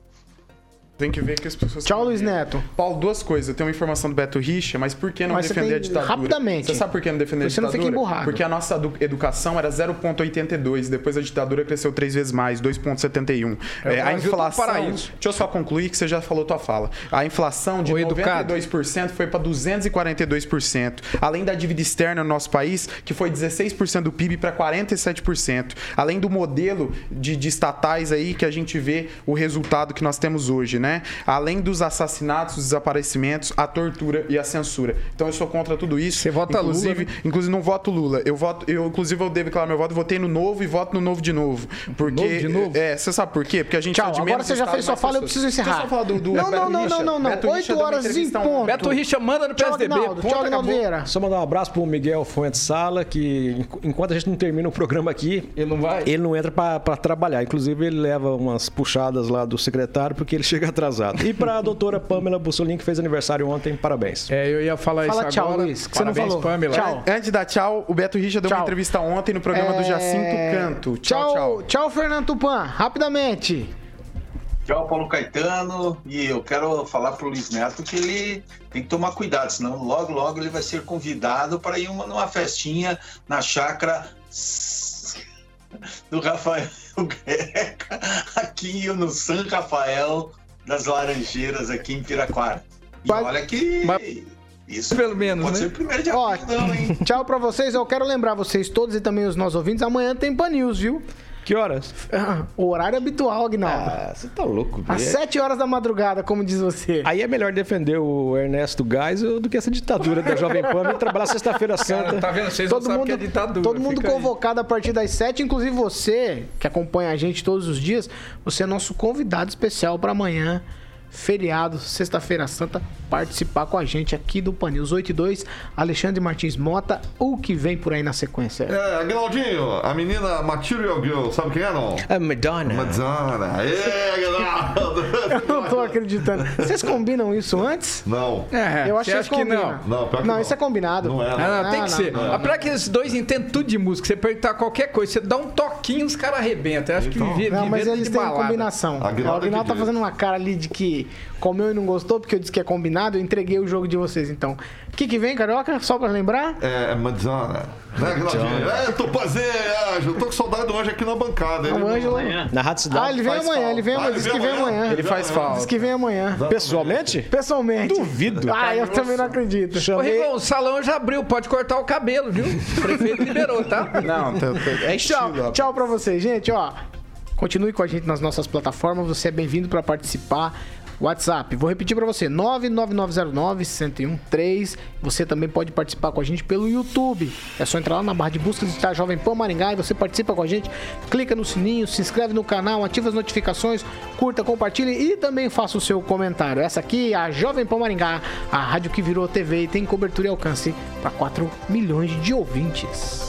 Tem que ver que as pessoas. Tchau, Luiz Neto. Paulo, duas coisas. Eu tenho uma informação do Beto Richa, mas por que não Mas você defender tem- a ditadura? rapidamente. Você sabe por que não defender a Você não ditadura? fica emburrado. Porque a nossa edu- educação era 0,82, depois a ditadura cresceu três vezes mais, 2,71. É, É, a inflação. paraíso. Deixa eu só concluir que você já falou tua fala. A inflação de Ô, educado. 92% foi para 242%. Além da dívida externa no nosso país, que foi 16% do PIB para 47%. Além do modelo de, de estatais aí que a gente vê o resultado que nós temos hoje, né? Além dos assassinatos, os desaparecimentos, a tortura e a censura. Então eu sou contra tudo isso. Você vota Lula, inclusive, né? Inclusive não voto Lula. Eu voto, eu inclusive eu devo declarar meu voto, votei no novo e voto no novo de novo. Porque Novo de novo? é, você sabe por quê? Porque a gente Tchau, é de agora você já fez sua fala, eu preciso encerrar. Deixa eu só falar do, do Não, não, não, não, não, não. Deu uma horas em ponto. Beto Richa manda no PSDB. Tchau, Agnaldo. Vieira. Só mandar um abraço pro Miguel Fuentes Sala, que enqu- enquanto a gente não termina o programa aqui, Ele não vai? ele não entra pra pra trabalhar. Inclusive, ele leva umas puxadas lá do secretário porque ele chega atrasado. E pra doutora Pamela Bussolin, que fez aniversário ontem, parabéns. É, eu ia falar Fala isso tchau, agora. Luiz, que você não Parabéns, falou. Pamela. Tchau. Antes da tchau, o Beto Richa deu Tchau. uma entrevista ontem no programa do É, Jacinto Canto. Tchau, tchau. Tchau, Fernando Tupan. Rapidamente. Tchau, Paulo Caetano. E eu quero falar pro Luiz Neto que ele tem que tomar cuidado, senão logo, logo ele vai ser convidado para ir uma, numa festinha na chácara do Rafael Greca, aqui no San Rafael das Laranjeiras, aqui em Piraquara. E Mas- olha que. mas- Isso Pelo menos, pode né? ser o primeiro de Ó, abril, não, hein? Tchau pra vocês. Eu quero lembrar vocês todos e também os nossos ouvintes. Amanhã tem Pan News, viu? Que horas? O horário habitual, Agnaldo. Ah, você tá louco, Às velho. 7 horas da madrugada, como diz você. Aí é melhor defender o Ernesto Geisel do que essa ditadura da Jovem Pan e trabalhar sexta-feira Cara, santa. tá vendo? Vocês Todo não sabem mundo, que é ditadura. todo mundo fica aí. convocado a partir das 7, inclusive você, que acompanha a gente todos os dias, você é nosso convidado especial para amanhã feriado, sexta-feira santa, participar com a gente aqui do Pan News 8 e 2. Alexandre Martins Mota, o que vem por aí na sequência? É, Aguinaldinho, a menina Material Girl, sabe quem é não? É Madonna. Madonna. Aê, Aguinaldo! Eu não tô acreditando. Vocês combinam isso antes? Não. É, Eu acho que que não? Não, que Não, não. isso é combinado. Não é, não. Ah, não, tem Não, que não, ser. não. Pra que esses dois entendem tudo de música, você perguntar qualquer coisa, você dá um toquinho, os caras arrebentam. Eu acho que Então. viver, Não, mas eles de têm balada. combinação. Aguinaldo o Aguinaldo é que tá fazendo uma cara ali de que comeu e não gostou, porque eu disse que é combinado, eu entreguei o jogo de vocês, então. O que que vem, Carioca? Só pra lembrar? É, é Madonna. Né, Aguinaldinho? É, eu tô fazendo, Anjo. Eu tô com saudade do Anjo aqui na bancada. O Ângelo... Na Rádio Cidade Ah, ele vem amanhã, falta. ele vem Ah, amanhã, ele diz vem que vem amanhã? amanhã. Ele faz Diz falta. que vem amanhã. Pessoalmente? Pessoalmente. Duvido. Ah, eu também não acredito. Ô, Rigon, o salão já abriu, pode cortar o cabelo, viu? O prefeito liberou, tá? Não, tá- tá- é Tchau, estilo. ó. tchau pra vocês, gente, ó. Continue com a gente nas nossas plataformas, você é bem-vindo pra participar. WhatsApp, vou repetir pra você, 99909-1013. Você também pode participar com a gente pelo YouTube. É só entrar lá na barra de busca, digitar Jovem Pan Maringá e você participa com a gente. Clica no sininho, se inscreve no canal, ativa as notificações, curta, compartilhe e também faça o seu comentário. Essa aqui é a Jovem Pan Maringá, a rádio que virou TV e tem cobertura e alcance para 4 milhões de ouvintes.